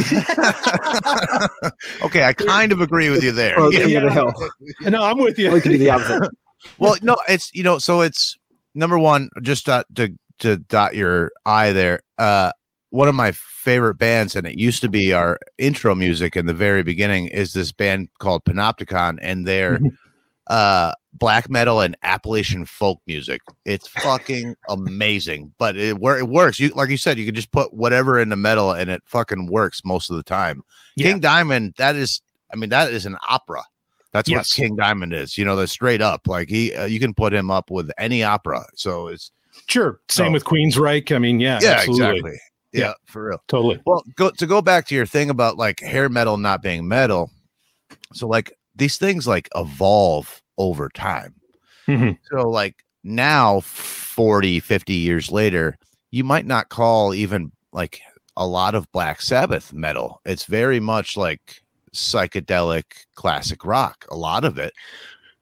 okay, I kind of agree with you there. Or Yeah. king the No, I'm with you. We can do the opposite. well, no, it's you know, so it's number one, just to to, to dot your eye there. Uh, one of my favorite bands, and it used to be our intro music in the very beginning, is this band called Panopticon, and they're Mhm. uh black metal and Appalachian folk music. It's fucking amazing, but it wor- it works. You like you said, you can just put whatever in the metal, and it fucking works most of the time. Yeah. King Diamond, that is, I mean, that is an opera. That's Yes. what King Diamond is. You know, the straight up. Like he, uh, you can put him up with any opera. So it's Sure. Same Oh. with Queensryche. I mean, yeah, yeah, absolutely. exactly. Yeah, Yeah. for real. Totally. Well, go to go back to your thing about like hair metal not being metal. So like these things like evolve over time. Mhm. So like now 40, 50 years later, you might not call even like a lot of Black Sabbath metal. It's very much like psychedelic classic rock, a lot of it.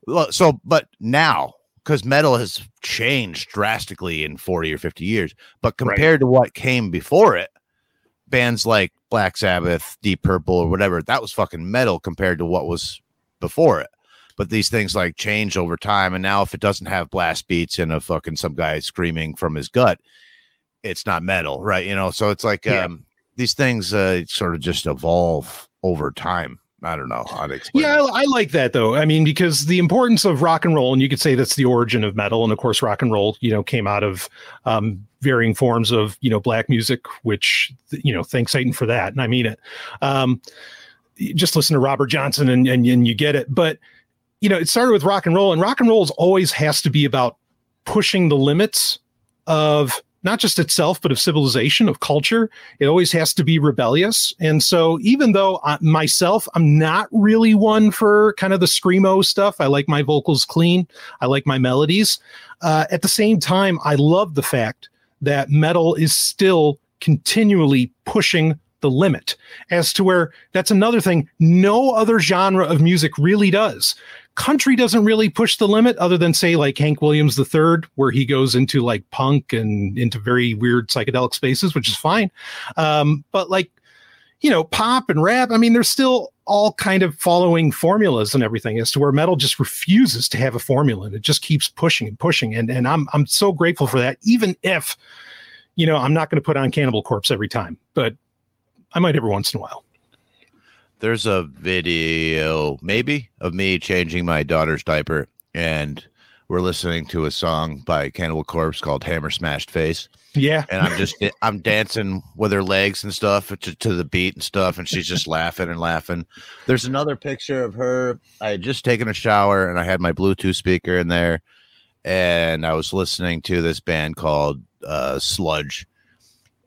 Well, so but now because metal has changed drastically in 40 or 50 years, but Right. compared to what came before it, bands like Black Sabbath, Deep Purple, or whatever, that was fucking metal compared to what was before it. But these things like change over time, and now if it doesn't have blast beats and a fucking some guy screaming from his gut, it's not metal, right? You know, so it's like Yeah. um these things uh sort of just evolve over time. I don't know how to explain. Yeah. I, I like that though. I mean, because the importance of rock and roll, and you could say that's the origin of metal, and of course, rock and roll, you know, came out of um, varying forms of you know black music, which you know, thank Satan for that, and I mean it. Um, just listen to Robert Johnson, and, and and you get it. But you know, it started with rock and roll, and rock and roll always has to be about pushing the limits of not just itself, but of civilization, of culture. It always has to be rebellious. And so, even though I, myself, I'm not really one for kind of the screamo stuff, I like my vocals clean, I like my melodies. Uh, at the same time, I love the fact that metal is still continually pushing the limit as to where that's another thing no other genre of music really does country doesn't really push the limit other than say like Hank Williams the third where he goes into like punk and into very weird psychedelic spaces, which is fine. Um, but like, you know, pop and rap, I mean, they're still all kind of following formulas and everything as to where metal just refuses to have a formula and it just keeps pushing and pushing. And and I'm I'm so grateful for that, even if, you know, I'm not going to put on Cannibal Corpse every time, but I might every once in a while. There's a video, maybe, of me changing my daughter's diaper, and we're listening to a song by Cannibal Corpse called "Hammer Smashed Face," Yeah. and I'm just I'm dancing with her legs and stuff to, to the beat and stuff, and she's just laughing and laughing. There's another picture of her. I had just taken a shower, and I had my Bluetooth speaker in there, and I was listening to this band called uh, Slugdge,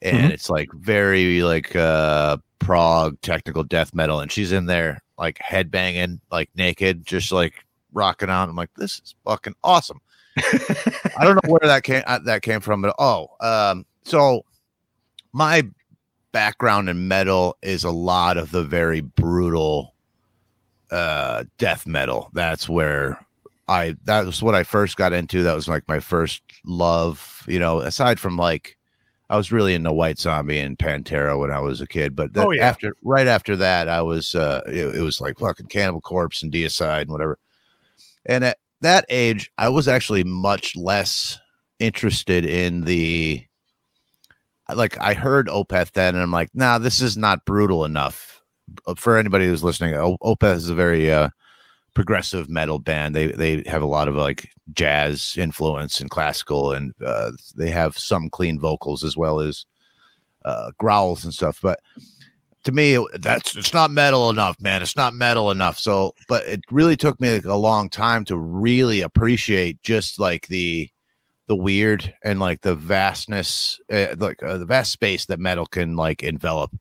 and Mhm. it's like very like uh prog technical death metal and she's in there like headbanging like naked just like rocking out. I'm like this is fucking awesome. I don't know where that came uh, that came from but oh um so my background in metal is a lot of the very brutal uh death metal. That's where i that was what i first got into. That was like my first love you know aside from like I was really into White Zombie and Pantera when I was a kid, but Oh, yeah. after right after that, I was uh, it, it was like fucking Cannibal Corpse and Deicide and whatever. And at that age, I was actually much less interested in the like. I heard Opeth then, and I'm like, nah, this is not brutal enough Uh, for anybody who's listening. Opeth is a very uh, progressive metal band. They they have a lot of like jazz influence and classical, and uh, they have some clean vocals as well as uh, growls and stuff. But to me that's it's not metal enough man it's not metal enough so but it really took me like a long time to really appreciate just like the the weird and like the vastness uh, like the vast space that metal can like envelop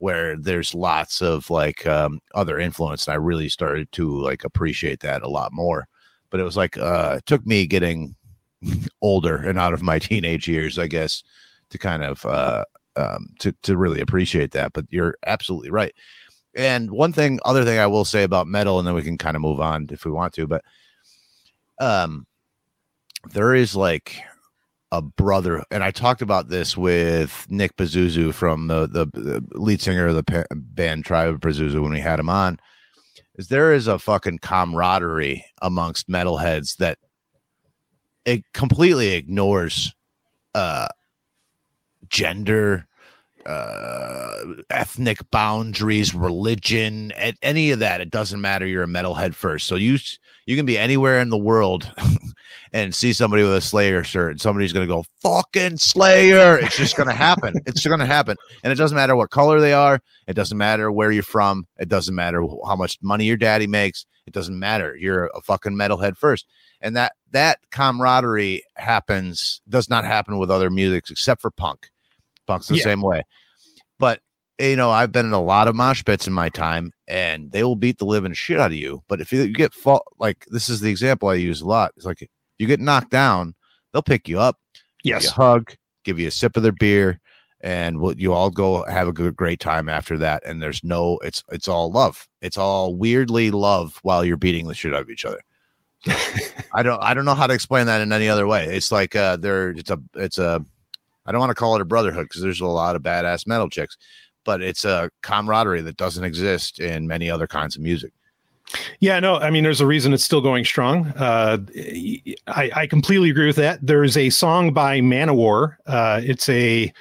where there's lots of like um other influence and i really started to like appreciate that a lot more but it was like uh it took me getting older and out of my teenage years i guess to kind of uh um, to to really appreciate that. But you're absolutely right. And one thing, other thing I will say about metal, and then we can kind of move on if we want to. But um, there is like a brother, and I talked about this with Nick Pazuzu from the the, the lead singer of the pa- band Tribe of Pazuzu when we had him on. Is there is a fucking camaraderie amongst metalheads that it completely ignores uh gender uh ethnic boundaries religion and any of that it doesn't matter you're a metalhead first so you you can be anywhere in the world and see somebody with a slayer shirt and somebody's gonna go fucking slayer! It's just gonna happen. It's gonna happen. And it doesn't matter what color they are. It doesn't matter where you're from. It doesn't matter how much money your daddy makes. It doesn't matter. You're a fucking metalhead first. And that that camaraderie happens does not happen with other musics except for punk. Punk's the Yeah. same way. But you know i've been in a lot of mosh pits in my time and they will beat the living shit out of you but if you, you get fault like this is the example i use a lot it's like you get knocked down they'll pick you up give you Yes. a hug give you a sip of their beer and we'll, you all go have a good great time after that and there's no it's it's all love it's all weirdly love while you're beating the shit out of each other I don't I don't know how to explain that in any other way. It's like uh there it's a it's a I don't want to call it a brotherhood because there's a lot of badass metal chicks, but it's a camaraderie that doesn't exist in many other kinds of music. Yeah, no, I mean, there's a reason it's still going strong. Uh, I, I completely agree with that. There's a song by Manowar. Uh, it's a,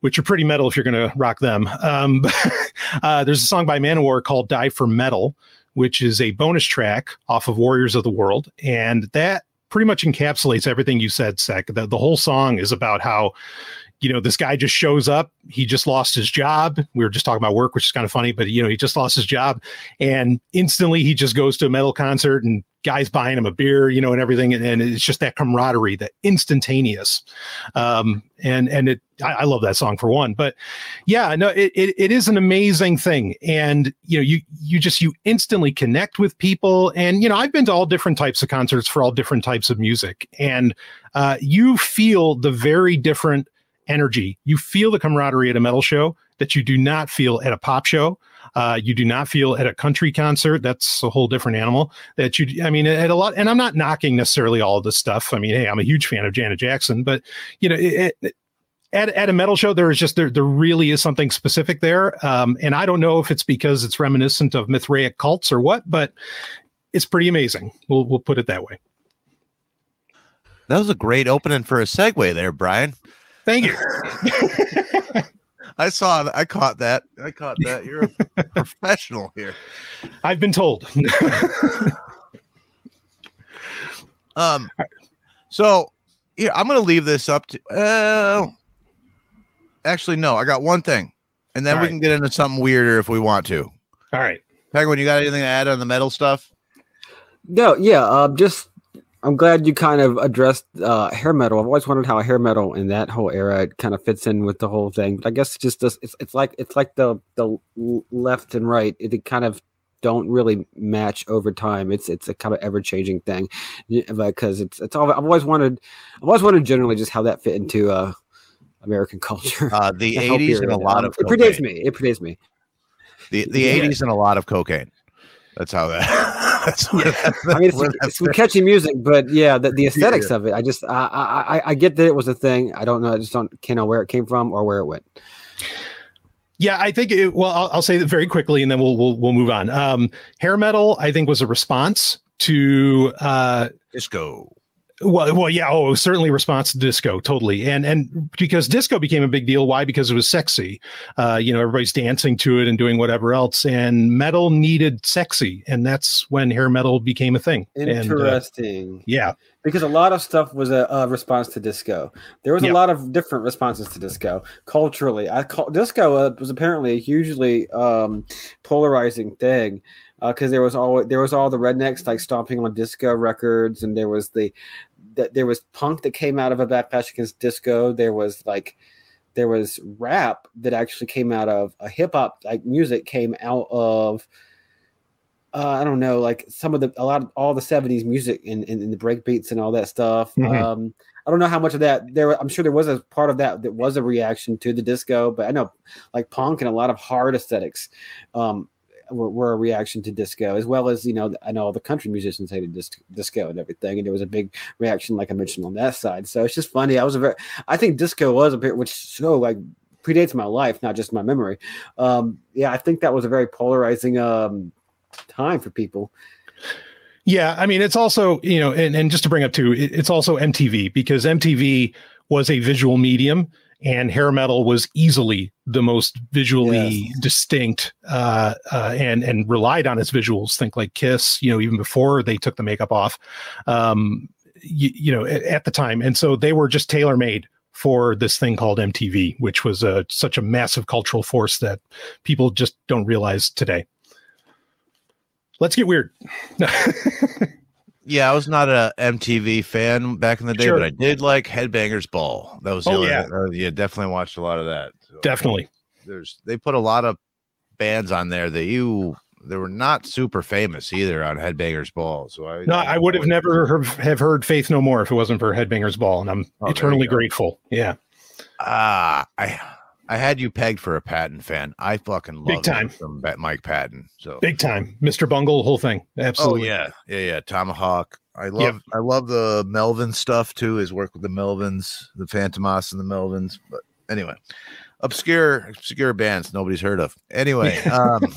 which are pretty metal if you're going to rock them. Um, uh, there's a song by Manowar called Die for Metal, which is a bonus track off of Warriors of the World. And that pretty much encapsulates everything you said, Sek. The, the whole song is about how you know, this guy just shows up. He just lost his job. We were just talking about work, which is kind of funny, but you know, he just lost his job, and instantly he just goes to a metal concert, and guys buying him a beer, you know, and everything, and, and it's just that camaraderie, that instantaneous. Um, and and it, I, I love that song for one, but yeah, no, it, it it is an amazing thing, and you know, you you just you instantly connect with people, and you know, I've been to all different types of concerts for all different types of music, and uh, you feel the very different energy. You feel the camaraderie at a metal show that you do not feel at a pop show. Uh, you do not feel at a country concert. That's a whole different animal. That you, I mean, at a lot. And I'm not knocking necessarily all of this stuff. I mean, hey, I'm a huge fan of Janet Jackson, but you know, it, it, at, at a metal show, there is just there there really is something specific there. Um, and I don't know if it's because it's reminiscent of Mithraic cults or what, but it's pretty amazing. We'll we'll put it that way. That was a great opening for a segue there, Brian. Thank you. I saw I caught that. I caught that. You're a professional here. I've been told. Um, so yeah, I'm going to leave this up to. Uh, actually, no. I got one thing, and then All we right. can get into something weirder if we want to. All right. Penguin, you got anything to add on the metal stuff? No, yeah, um, just I'm glad you kind of addressed uh, hair metal. I've always wondered how hair metal in that whole era kind of fits in with the whole thing. But I guess just. It's, it's like it's like the the left and right. It, it kind of don't really match over time. It's it's a kind of ever changing thing because it's it's all. I've always wanted. I've always wondered generally just how that fit into uh, American culture. Uh, the 80s and a lot Um, of it predates me. It predates me. The the Yeah. 80s and a lot of cocaine. That's how that. That's what, I mean, it's, where it's some catchy music, but yeah, the, the aesthetics of it. I just, I, I, I- I get that it was a thing. I don't know. I just don't can't know where it came from or where it went. Yeah, I think. It, well, I'll, I'll say that very quickly, and then we'll we'll, we'll move on. Um, hair metal, I think, was a response to uh, disco. Well, well, yeah. Oh, certainly a response to disco, totally, and and because disco became a big deal. Why? Because it was sexy. Uh, you know, everybody's dancing to it and doing whatever else. And metal needed sexy, and that's when hair metal became a thing. And, uh, Interesting. yeah, because a lot of stuff was a, a response to disco. There was a lot of different responses to disco culturally. I call disco uh, was apparently a hugely um, polarizing thing because there was all there was all the rednecks like stomping on disco records, and there was the that there was punk that came out of a backlash against disco. There was like there was rap that actually came out of a hip hop like music came out of uh, I don't know, like some of the a lot of all the '70s music and, and, and the break beats and all that stuff. Mhm. Um, I don't know how much of that there. I'm sure there was a part of that that was a reaction to the disco, but I know like punk and a lot of hard aesthetics um, were, were a reaction to disco, as well as you know I know all the country musicians hated dis- disco and everything, and there was a big reaction, like I mentioned on that side. So it's just funny. I was a very, I think disco was a bit, which so like predates my life, not just my memory. Um, yeah, I think that was a very polarizing um, time for people. Yeah, I mean, it's also you know, and, and just to bring up too, it, it's also MTV because MTV was a visual medium, and hair metal was easily the most visually Yes. distinct, uh, uh, and and relied on its visuals. Think like Kiss, you know, even before they took the makeup off, um, you, you know, at, at the time, and so they were just tailor made for this thing called MTV, which was a such a massive cultural force that people just don't realize today. Let's get weird. Yeah, I was not a MTV fan back in the day, Sure. but I did like Headbangers Ball. That was the Oh, other, yeah. uh, yeah, definitely watched a lot of that. So Definitely. there's they put a lot of bands on there that you they were not super famous either on Headbangers Ball. So I No, I would have never heard, have heard Faith No More if it wasn't for Headbangers Ball, and I'm Oh, eternally grateful. Yeah, Ah, I I had you pegged for a Patton fan. I fucking love Big time. from Mike Patton. So big time, Mr. Bungle, whole thing, Absolutely. oh yeah, yeah, yeah. Tomahawk. I love I love the Melvin stuff too. His work with the Melvins, the Fantômas and the Melvins. But anyway, obscure obscure bands nobody's heard of. Anyway, um,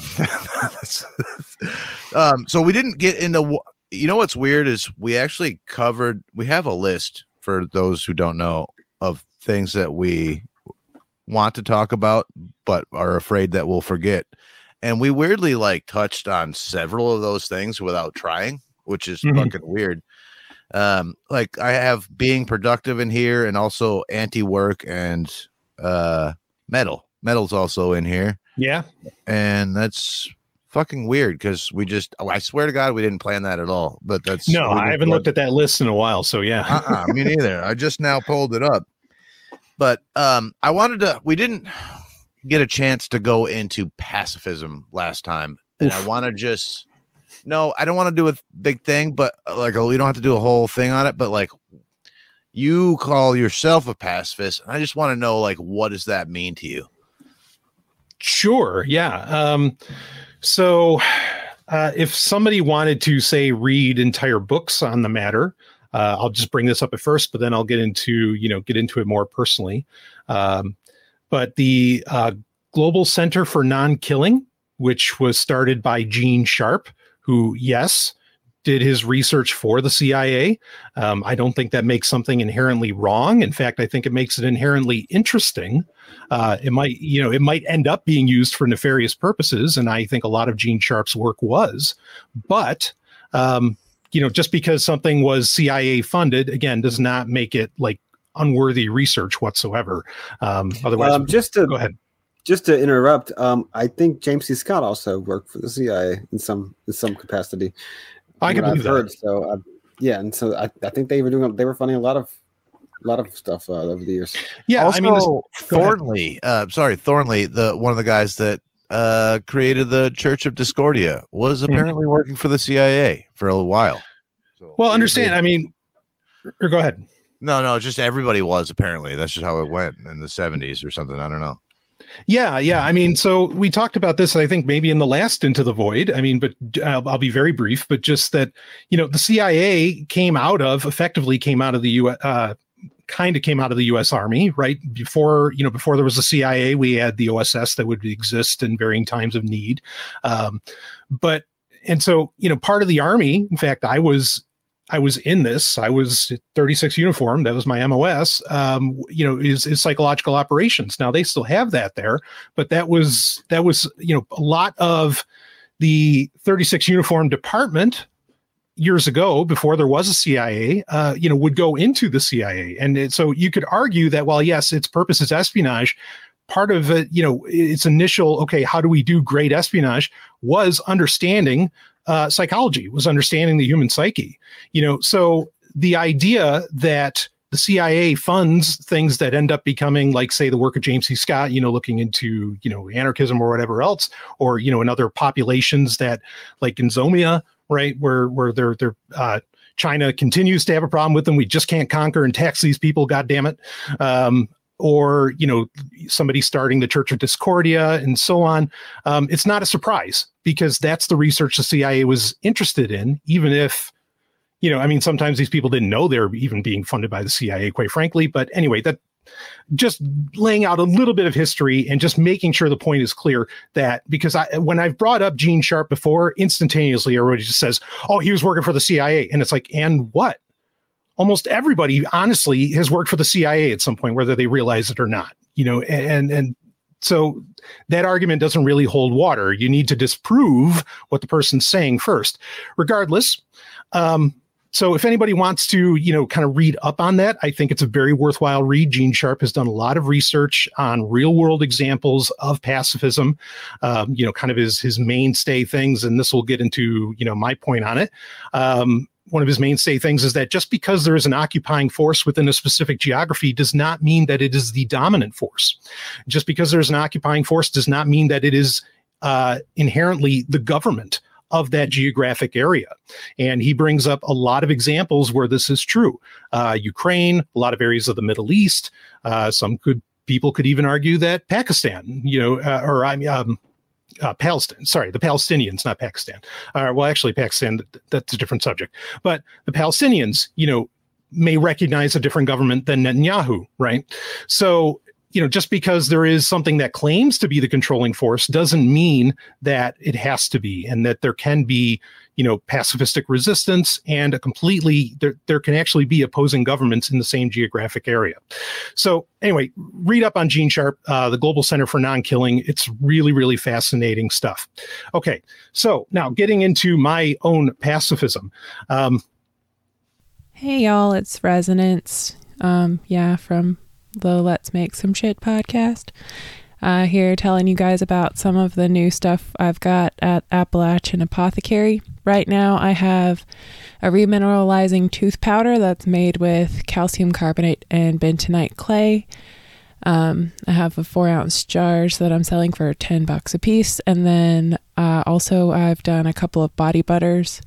um, so we didn't get into. You know what's weird is we actually covered. We have a list for those who don't know of things that we want to talk about but are afraid that we'll forget. And we weirdly like touched on several of those things without trying, which is Mhm. fucking weird. Um, like I have being productive in here and also anti-work and uh metal. Metal's also in here. yeah. And that's fucking weird because we just oh, I swear to God we didn't plan that at all. But that's No, I haven't looked at that list in a while, so yeah. uh-uh, me neither. I just now pulled it up. But um I wanted to we didn't get a chance to go into pacifism last time. And I want to just no, I don't want to do a big thing, but uh, like oh, we don't have to do a whole thing on it, but like you call yourself a pacifist, and I just want to know like what does that mean to you? Sure. Yeah. Um, so, uh, if somebody wanted to say read entire books on the matter, uh, I'll just bring this up at first, but then I'll get into you know get into it more personally. Um, but the uh, Global Center for Non-Killing, which was started by Gene Sharp, who yes did his research for the CIA. Um, I don't think that makes something inherently wrong. In fact, I think it makes it inherently interesting uh, it might you know it might end up being used for nefarious purposes and i think a lot of gene sharp's work was but um, you know just because something was cia funded again does not make it like unworthy research whatsoever um, otherwise Um, just to go ahead just to interrupt, um, I think James C. Scott also worked for the CIA in some in some capacity. i can What believe I've that heard. So uh, yeah, and so I, I think they were doing they were funding a lot of a lot of stuff uh, over the years. yeah also, i mean this- Thornley, uh, sorry, Thornley, the one of the guys that uh, created the Church of Discordia, was Hmm. apparently working for the CIA for a while. So, well understand i mean or go ahead no, no, just everybody was apparently. That's just how it went in the seventies or something. I don't know. Yeah, yeah. I mean, so we talked about this, I think, maybe in the last Into the Void. I mean, but I'll, I'll be very brief, but just that, you know, the CIA came out of, effectively came out of the U.S., uh, kind of came out of the U.S. Army, right? Before, you know, before there was a CIA, we had the OSS that would exist in varying times of need. Um, but, and so, you know, part of the Army, in fact, I was I was in this. I was 36 uniform. That was my MOS. Um, you know, is is psychological operations. Now they still have that there, but that was that was you know a lot of the 36 uniform department years ago before there was a CIA, uh, you know, would go into the CIA, and it, so you could argue that while yes, its purpose is espionage, part of it, you know, its initial okay, how do we do great espionage was understanding uh, psychology, was understanding the human psyche, you know, so the idea that the CIA funds things that end up becoming like say the work of James C. Scott, you know, looking into, you know, anarchism or whatever else, or, you know, in other populations that like in Zomia, right, where where they're they're uh China continues to have a problem with them. We just can't conquer and tax these people, god damn it. Um, or you know somebody starting the church of discordia and so on um, it's not a surprise because that's the research the cia was interested in even if you know, I mean, sometimes these people didn't know they're even being funded by the CIA, quite frankly. But anyway, that just laying out a little bit of history and just making sure the point is clear that because I, when I've brought up Gene Sharp before, instantaneously everybody just says, "Oh, he was working for the CIA," and it's like, and what? Almost everybody, honestly, has worked for the CIA at some point, whether they realize it or not. You know, and and so that argument doesn't really hold water. You need to disprove what the person's saying first. Regardless, um, so if anybody wants to, you know, kind of read up on that, I think it's a very worthwhile read. Gene Sharp has done a lot of research on real world examples of pacifism, um, you know, kind of his his mainstay things, and this will get into, you know, my point on it. Um, one of his mainstay things is that just because there is an occupying force within a specific geography does not mean that it is the dominant force. Just because there's an occupying force does not mean that it is uh, inherently the government of that geographic area. And he brings up a lot of examples where this is true. Uh, Ukraine, a lot of areas of the Middle East. Uh, some could people could even argue that Pakistan, you know, uh, or I mean, um, uh, Palestine. Sorry, the Palestinians, not Pakistan. Uh, well, actually, Pakistan. That's a different subject. But the Palestinians, you know, may recognize a different government than Netanyahu, right? So you know, just because there is something that claims to be the controlling force doesn't mean that it has to be, and that there can be, you know, pacifistic resistance and a completely there there can actually be opposing governments in the same geographic area. So anyway, read up on Gene Sharp, uh, the Global Center for Non-Killing. It's really really fascinating stuff. Okay, so now getting into my own pacifism. Um, Hey y'all, it's Resonance. Um, yeah, from the Let's Make Some Shit podcast. Uh, here telling you guys about some of the new stuff I've got at Appalachian Apothecary. Right now, I have a remineralizing tooth powder that's made with calcium carbonate and bentonite clay. Um, I have a four ounce jars that I'm selling for 10 bucks a piece. And then uh, also, I've done a couple of body butters.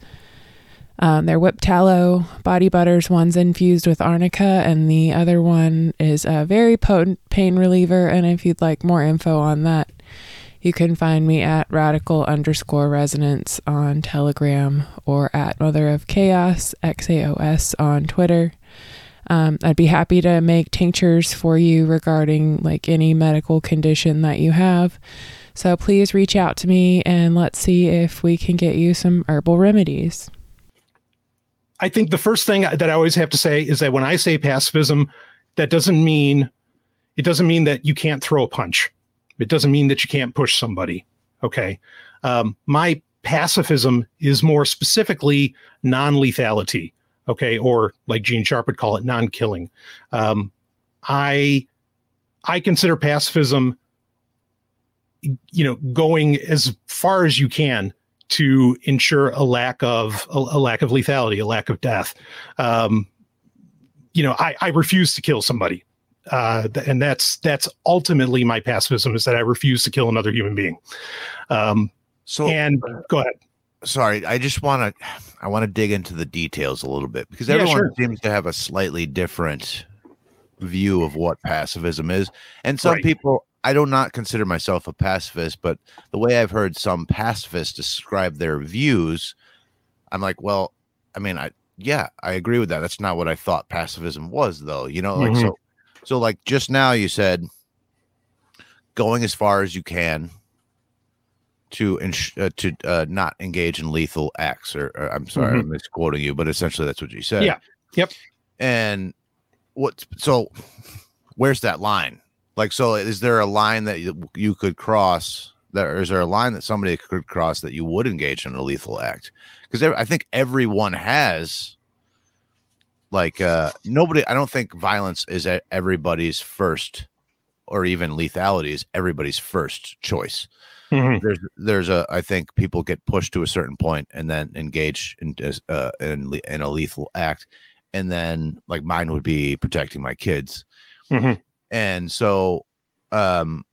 Um, they're whipped tallow body butters. One's infused with arnica, and the other one is a very potent pain reliever. And if you'd like more info on that, you can find me at radical underscore resonance on Telegram or at Mother of Chaos XAOS on Twitter. Um, I'd be happy to make tinctures for you regarding like any medical condition that you have. So please reach out to me and let's see if we can get you some herbal remedies. I think the first thing that I always have to say is that when I say pacifism, that doesn't mean it doesn't mean that you can't throw a punch. It doesn't mean that you can't push somebody. Okay. Um, my pacifism is more specifically non-lethality. Okay, or like Gene Sharp would call it, non-killing. Um, I I consider pacifism, you know, going as far as you can to ensure a lack of a, a lack of lethality, a lack of death. Um, you know, I, I refuse to kill somebody, uh, and that's that's ultimately my pacifism is that I refuse to kill another human being. Um, So and go ahead. sorry, I just want to I want to dig into the details a little bit because Yeah, everyone sure. seems to have a slightly different view of what pacifism is. And some Right. people I do not consider myself a pacifist, but the way I've heard some pacifists describe their views, I'm like, well, I mean, I yeah, I agree with that. That's not what I thought pacifism was though. You know, like Mhm. so so like just now you said going as far as you can to ins- uh, to uh, not engage in lethal acts. Or, or I'm sorry, I'm misquoting you, but essentially that's what you said. Yeah. Yep. And what? So, where's that line? Like, so is there a line that you, you could cross? That or is there a line that somebody could cross that you would engage in a lethal act? Because I think everyone has. Like, uh nobody. I don't think violence is everybody's first, or even lethality is everybody's first choice Mhm. there's there's a I think people get pushed to a certain point and then engage in uh in, in a lethal act, and then like mine would be protecting my kids, Mhm. and so um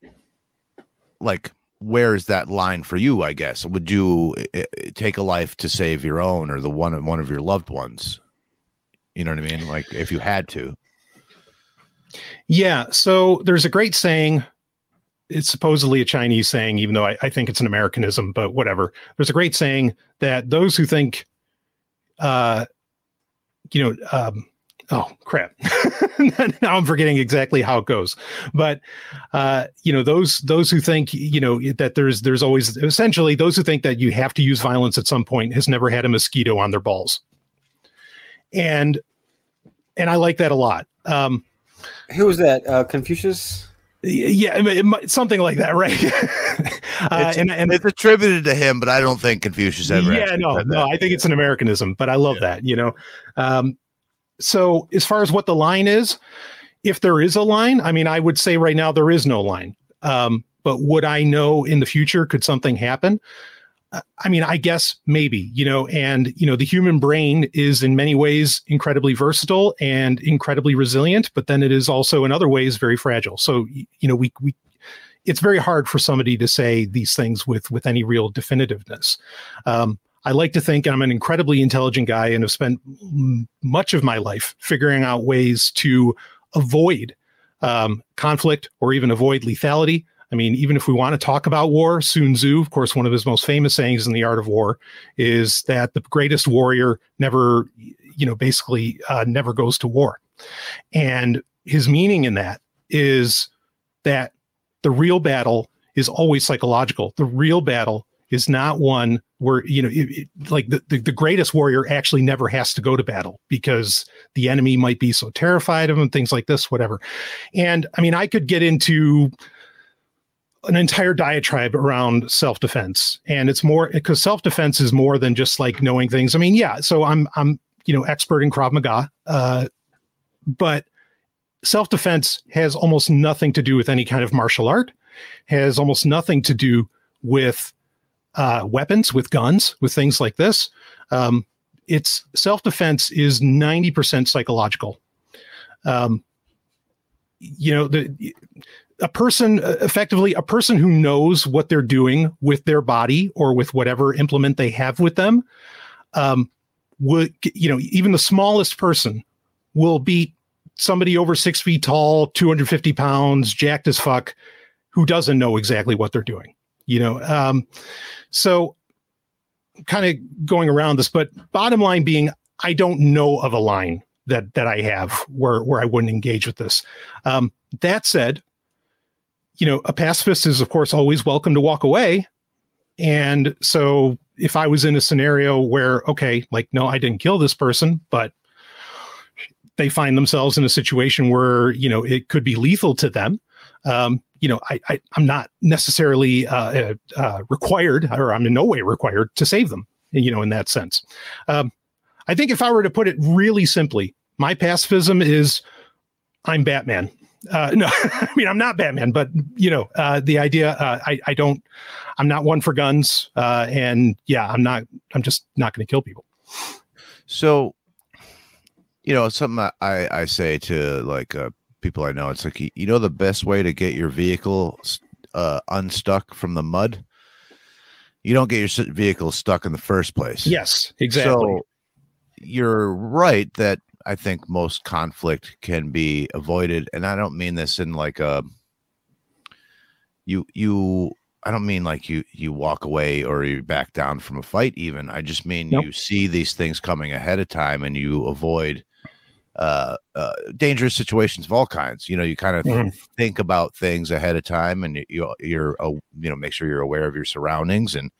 like where is that line for you? I guess would you uh, take a life to save your own or the one of one of your loved ones? You know what I mean? Like if you had to. Yeah. So there's a great saying. It's supposedly a Chinese saying, even though I, I think it's an Americanism, but whatever. There's a great saying that those who think, uh, you know, um, oh crap, now I'm forgetting exactly how it goes. But uh, you know, those those who think, you know, that there's there's always essentially those who think that you have to use violence at some point has never had a mosquito on their balls, and and I like that a lot. Um, Who was that? Uh, Confucius? Yeah, it, might- something like that, right? uh, It's, and and it's attributed to him, but I don't think Confucius ever. yeah, no, no. I think it's an Americanism, but I love that, you know. Um, so as far as what the line is, if there is a line, I mean, I would say right now there is no line. Um, but would I know in the future? Could something happen? I mean, I guess maybe, you know, and you know, the human brain is in many ways incredibly versatile and incredibly resilient, but then it is also in other ways very fragile. So, you know, we we it's very hard for somebody to say these things with with any real definitiveness. Um, I like to think I'm an incredibly intelligent guy and have spent much of my life figuring out ways to avoid um, conflict or even avoid lethality. I mean, even if we want to talk about war, Sun Tzu, of course, one of his most famous sayings in the art of war is that the greatest warrior never, you know, basically uh, never goes to war. And his meaning in that is that the real battle is always psychological. The real battle is not one where you know it, it- like the, the, the greatest warrior actually never has to go to battle because the enemy might be so terrified of him things like this whatever and i mean i could get into an entire diatribe around self-defense and it's more because self-defense is more than just like knowing things i mean yeah so i'm i'm you know expert in krav maga uh, but self-defense has almost nothing to do with any kind of martial art has almost nothing to do with uh, weapons, with guns, with things like this. Um, it's self defense is 90% psychological. Um, you know, the, a person uh, effectively, a person who knows what they're doing with their body or with whatever implement they have with them, um, would, you know, even the smallest person will beat somebody over six feet tall, 250 pounds, jacked as fuck, who doesn't know exactly what they're doing you know um so kind of going around this but bottom line being i don't know of a line that that i have where where i wouldn't engage with this. Um that said you know a pacifist is of course always welcome to walk away and so if i was in a scenario where okay like no i didn't kill this person but they find themselves in a situation where you know it could be lethal to them um, you know, I, I I'm not necessarily uh, uh, required, or I'm in no way required to save them. You know, in that sense, um, I think if I were to put it really simply, my pacifism is I'm Batman. Uh, no, I mean I'm not Batman, but you know, uh, the idea uh, I I don't I'm not one for guns, uh, and yeah, I'm not I'm just not going to kill people. So, you know, something I- I, say to like uh, people I know, it's like, you- you know, the best way to get your vehicle uh, unstuck from the mud, you don't get your vehicle stuck in the first place. Yes, exactly. So you're right that I think most conflict can be avoided, and I don't mean this in like a you you. I don't mean like you you walk away or you back down from a fight. Even I just mean Nope. you see these things coming ahead of time and you avoid uh, uh, dangerous situations of all kinds. You know, you kind of Mhm. think about things ahead of time, and you, you you're uh, you know make sure you're aware of your surroundings, and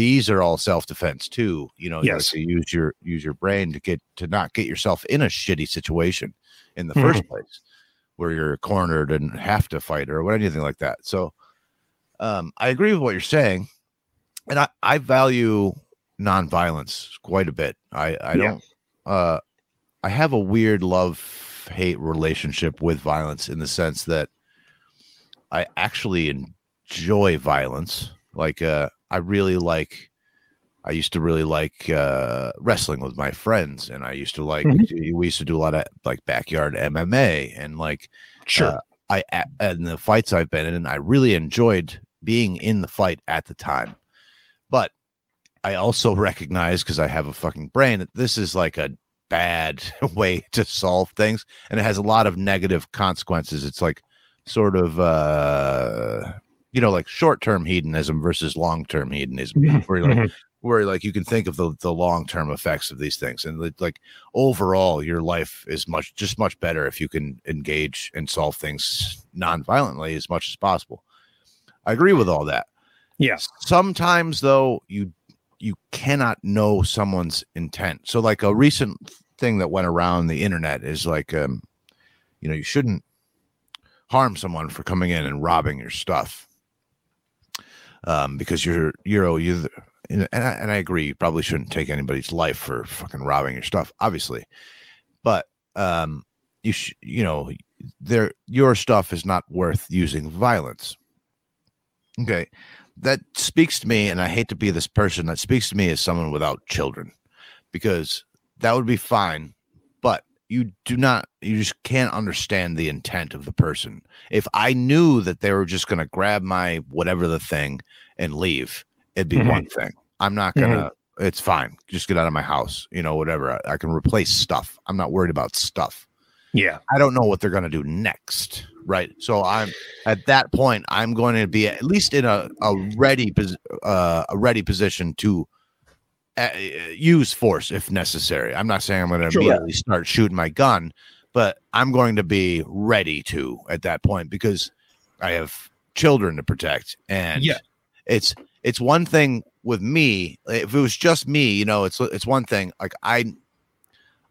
these are all self defense too. You know, Yes. to use your use your brain to get to not get yourself in a shitty situation in the Mhm. first place, where you're cornered and have to fight or what anything like that. So, um, I agree with what you're saying, and I I value nonviolence quite a bit. I I Yeah. don't uh I have a weird love hate relationship with violence in the sense that I actually enjoy violence. Like uh I really like I used to really like uh wrestling with my friends and I used to like Mhm. we used to do a lot of like backyard MMA and like Sure. uh, I and the fights I've been in, I really enjoyed being in the fight at the time. But I also recognize because I have a fucking brain that this is like a bad way to solve things, and it has a lot of negative consequences. It's like sort of uh you know like short-term hedonism versus long-term hedonism Mhm, where like mhm. where like you can think of the, the long-term effects of these things. And like- overall your life is much just much better if you can engage and solve things non-violently as much as possible. I agree with all that. Yeah. sometimes though you you cannot know someone's intent. So like a recent thing that went around the internet is like um you know you shouldn't harm someone for coming in and robbing your stuff um because you're you're oh, you and I, and I agree you probably shouldn't take anybody's life for fucking robbing your stuff obviously. But um you sh- you know there your stuff is not worth using violence. Okay? That speaks to me and i hate to be this person that speaks to me as someone without children because that would be fine you do not you just can't understand the intent of the person if i knew that they were just going to grab my whatever the thing and leave it'd be Mhm. one thing i'm not gonna it's fine just get out of my house you know whatever I, I can replace stuff i'm not worried about stuff Yeah. I don't know what they're going to do next, right? So I'm at that point. I'm going to be at least in a a ready pos- uh, a ready position to Uh, use force if necessary. I'm not saying I'm going to Sure. immediately start shooting my gun, but I'm going to be ready to at that point because I have children to protect, and Yeah. it's it's one thing with me. If it was just me, you know, it's it's one thing. Like I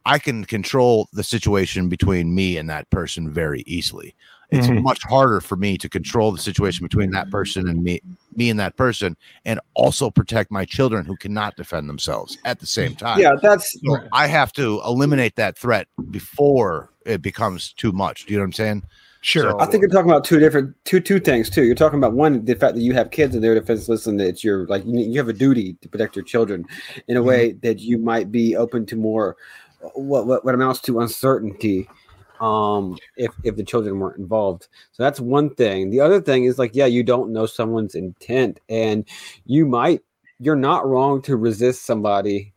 I can control the situation between me and that person very easily. It's Mhm. much harder for me to control the situation between that person and me, me and that person, and also protect my children who cannot defend themselves at the same time. Yeah, that's So I have to eliminate that threat before it becomes too much. Do you know what I'm saying? Sure. So- I think you're talking about two different two two things too. You're talking about one the fact that you have kids and they're defenseless and that it's your like you, you have a duty to protect your children in a way that you might be open to more what what, what amounts to uncertainty um if if the children weren't involved. So that's one thing. The other thing is like yeah you don't know someone's intent and you might you're not wrong to resist somebody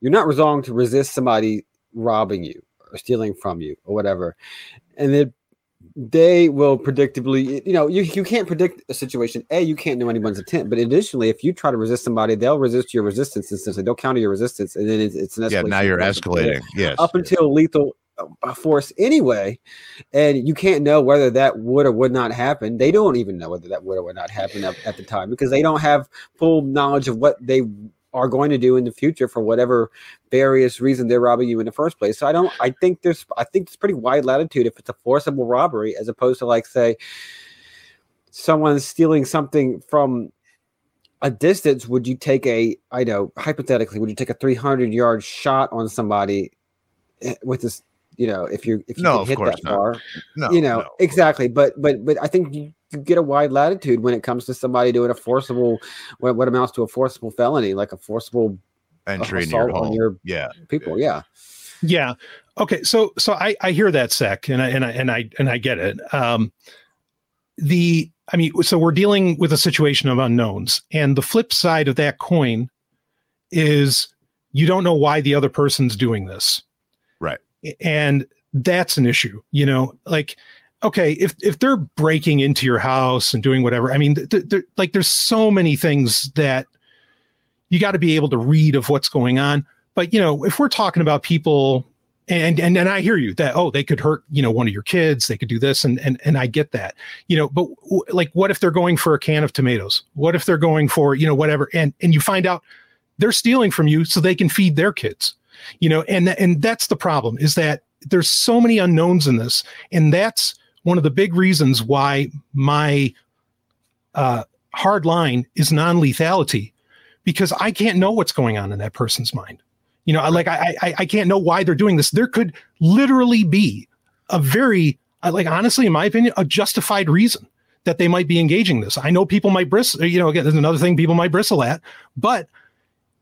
you're not wrong to resist somebody robbing you or stealing from you or whatever. And then they will predictably you know you, you can't predict a situation a you can't know anyone's intent but additionally if you try to resist somebody they'll resist your resistance essentially they'll counter your resistance and then it's, it's an Yeah, now you're escalating. Yes. up until lethal uh, force anyway and you can't know whether that would or would not happen they don't even know whether that would or would not happen at, at the time because they don't have full knowledge of what they are going to do in the future for whatever various reason they're robbing you in the first place. So i don't i think there's i think it's pretty wide latitude if it's a forcible robbery as opposed to like say someone stealing something from a distance would you take a i know hypothetically would you take a 300 yard shot on somebody eh, with this you know if you if you No, can hit that not. far no, you know no. exactly but but but i think you, you get a wide latitude when it comes to somebody doing a forcible what, what amounts to a forcible felony like a forcible entry in your assault on your yeah. people yeah Yeah. Okay. So so I I hear that Sek and I and I and I and I get it. Um the I mean so we're dealing with a situation of unknowns and the flip side of that coin is you don't know why the other person's doing this. And that's an issue, you know, like okay, if if they're breaking into your house and doing whatever, I mean like there's so many things that you got to be able to read of what's going on. But you know if we're talking about people and and and I hear you that oh they could hurt you know one of your kids they could do this and and and I get that you know but w- like what if they're going for a can of tomatoes? What if they're going for you know whatever and and you find out they're stealing from you so they can feed their kids you know and and that's the problem is that there's so many unknowns in this and that's one of the big reasons why my uh hard line is non-lethality because I can't know what's going on in that person's mind you know, I like I, I I can't know why they're doing this. There could literally be a very uh, like honestly, in my opinion, a justified reason that they might be engaging this. I know people might bristle. You know, again, there's another thing people might bristle at, but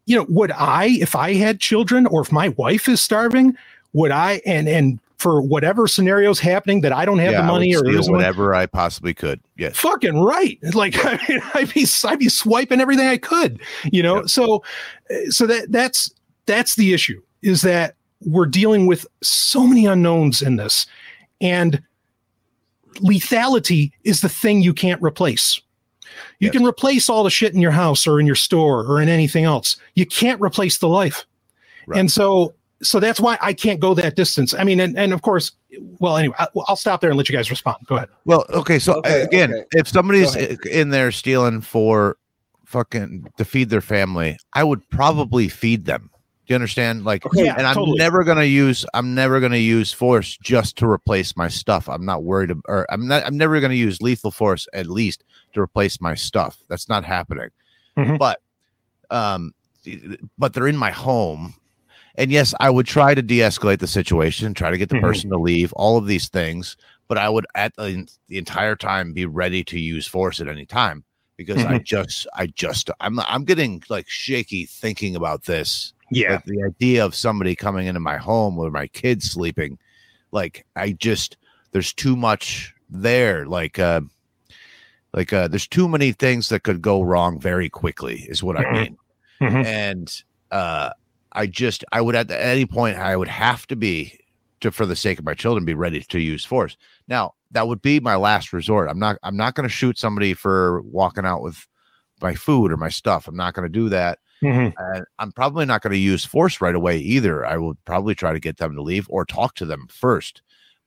you know, would I, if I had children or if my wife is starving, would I and and for whatever scenarios happening that I don't have yeah, the money or would there money- whatever I possibly could. Yes. fucking right. Like I mean, I'd be I'd be swiping everything I could, you know. Yep. So eh, so that that's that's the issue is that we're dealing with so many unknowns in this, and lethality is the thing you can't replace. You Yes. can replace all the shit in your house or in your store or in anything else. You can't replace the life. Right. And so so that's why I can't go that distance. I mean, and, and of course, well, anyway, I, I'll stop there and let you guys respond. Go ahead. Well, okay. So Okay, again, okay. if somebody's in there stealing for fucking to feed their family, I would probably feed them. Do you understand? Like, Okay, Yeah, and I'm totally. never gonna use. I'm never gonna use force just to replace my stuff. I'm not worried. Or I'm not. I'm never gonna use lethal force at least to replace my stuff. That's not happening. Mhm. But, um, but they're in my home, and yes, I would try to de-escalate the situation, try to get the Mhm. person to leave. All of these things, but I would at the, the entire time be ready to use force at any time because I just, I just, I'm, I'm getting like shaky thinking about this Yeah. like, the idea of somebody coming into my home with my kids sleeping like i just there's too much there like uh like uh there's too many things that could go wrong very quickly is what i Mhm. mean Mhm. and uh i just i would at any point i would have to be to for the sake of my children be ready to use force now that would be my last resort i'm not i'm not going to shoot somebody for walking out with my food or my stuff i'm not going to do that Mhm. and I'm probably not going to use force right away either. I will probably try to get them to leave or talk to them first.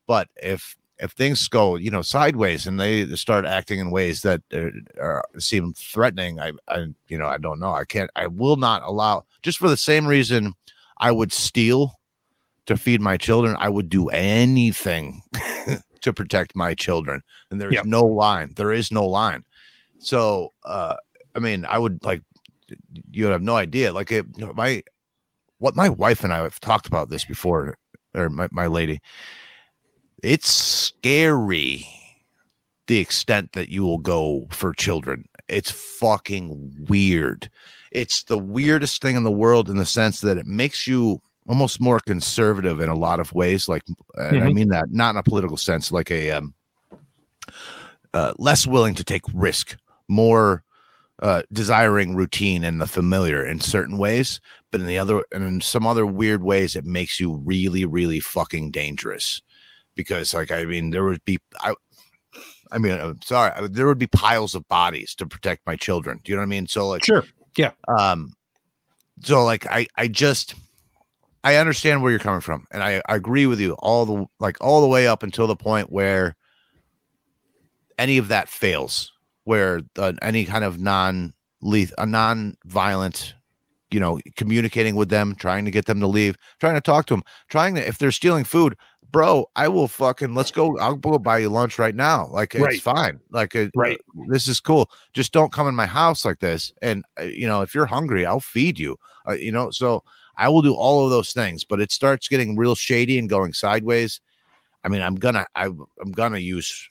But if if things go, you know, sideways and they start acting in ways that uh, are, seem threatening, I, I, you know, I don't know. I can't. I will not allow. Just for the same reason, I would steal to feed my children. I would do anything to protect my children. And there's Yep. no line. There is no line. So, uh, I mean, I would like you have no idea. Like it, you know, my what my wife and I have talked about this before, or my, my lady. It's scary the extent that you will go for children. It's fucking weird. It's the weirdest thing in the world in the sense that it makes you almost more conservative in a lot of ways. Like, and I mean that not in a political sense, like a um, uh, less willing to take risk, more uh, desiring routine and the familiar in certain ways, but in the other and in some other weird ways, it makes you really, really fucking dangerous. Because, like, I mean, there would be, I, I mean, I'm sorry, I- there would be piles of bodies to protect my children. Do you know what I mean? So, like, Sure. Yeah. Um, so like, I, I just, I understand where you're coming from, and I, I agree with you all the like all the way up until the point where any of that fails, where uh, any kind of non leth a non-violent, you know, communicating with them, trying to get them to leave, trying to talk to them, trying to if they're stealing food, bro, I will fucking let's go. I'll go buy you lunch right now. Like it's fine. Like it, Right. this is cool. Just don't come in my house like this. And uh, you know, if you're hungry, I'll feed you. Uh, you know, so I will do all of those things. But it starts getting real shady and going sideways. I mean, I'm gonna, I, I'm gonna use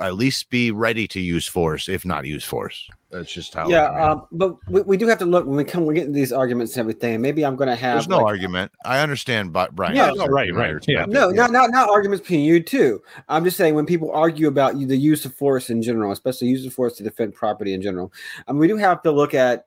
at least be ready to use force, if not use force. That's just how. yeah, um, but we, we do have to look when we come. We get into these arguments and everything. Maybe I'm going to have. there's no like, argument. I understand, but Brian. Yeah, no, right, right, Yeah. No, not not not arguments between you two. I'm just saying when people argue about you, the use of force in general, especially use of force to defend property in general. I mean, we do have to look at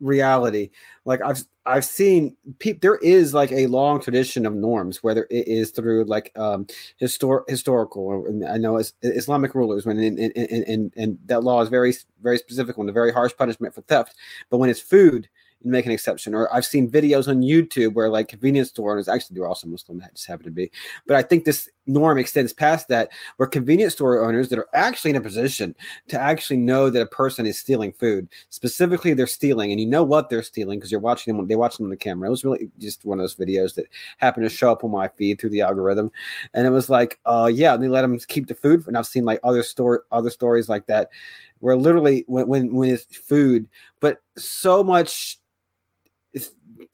reality. Like I've I've seen people. There is like a long tradition of norms, whether it is through like um histor- historical. Or, and I know Islamic rulers when and, and, and, and that law is very very specific on a very harsh punishment for theft. But when it's food, and make an exception. Or I've seen videos on YouTube where like convenience store owners actually they're also Muslim, that just happen to be. But I think this norm extends past that, where convenience store owners that are actually in a position to actually know that a person is stealing food, specifically they're stealing, and you know what they're stealing because you're watching them. They watch them on the camera. It was really just one of those videos that happened to show up on my feed through the algorithm, and it was like, uh, yeah, they let them keep the food. And I've seen like other store other stories like that, where literally when when when it's food, but so much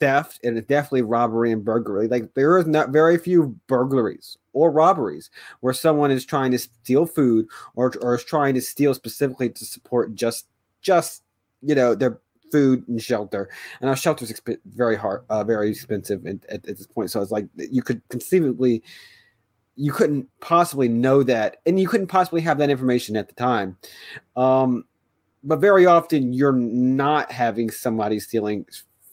theft and it's definitely robbery and burglary. Like there is not very few burglaries or robberies where someone is trying to steal food or or is trying to steal specifically to support just just you know their food and shelter. And our shelter's exp- very hard, uh, very expensive at, at, at this point. So it's like you could conceivably you couldn't possibly know that and you couldn't possibly have that information at the time um, but very often you're not having somebody stealing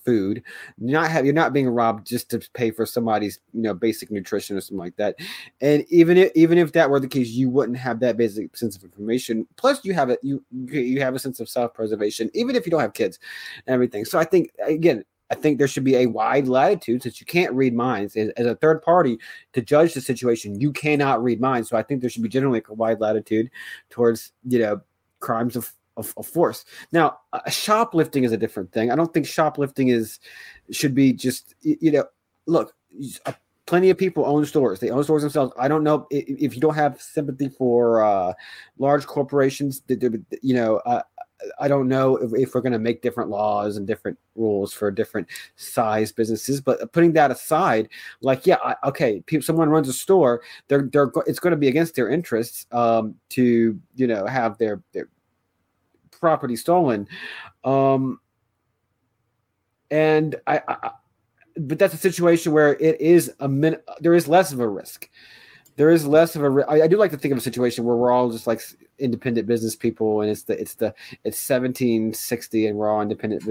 food. You're not have you're not being robbed just to pay for somebody's you know basic nutrition or something like that. And even if even if that were the case you wouldn't have that basic sense of information. Plus you have a you you have a sense of self-preservation even if you don't have kids and everything. So i think again I think there should be a wide latitude since you can't read minds. As, as, a third party to judge the situation. You cannot read minds, so I think there should be generally a wide latitude towards you know crimes of of, of force. Now, uh, shoplifting is a different thing. I don't think shoplifting is should be just you know look. Uh, plenty of people own stores. They own stores themselves. I don't know if, if you don't have sympathy for uh, large corporations. You know, uh, I don't know if, if we're going to make different laws and different rules for different size businesses. But putting that aside, like yeah, I, okay, people, someone runs a store, they're they're it's going to be against their interests um, to you know have their their property stolen, um, and I, I but that's a situation where it is a min there is less of a risk there is less of a. I, I do like to think of a situation where we're all just like independent business people, and it's the it's the it's seventeen sixty, and we're all independent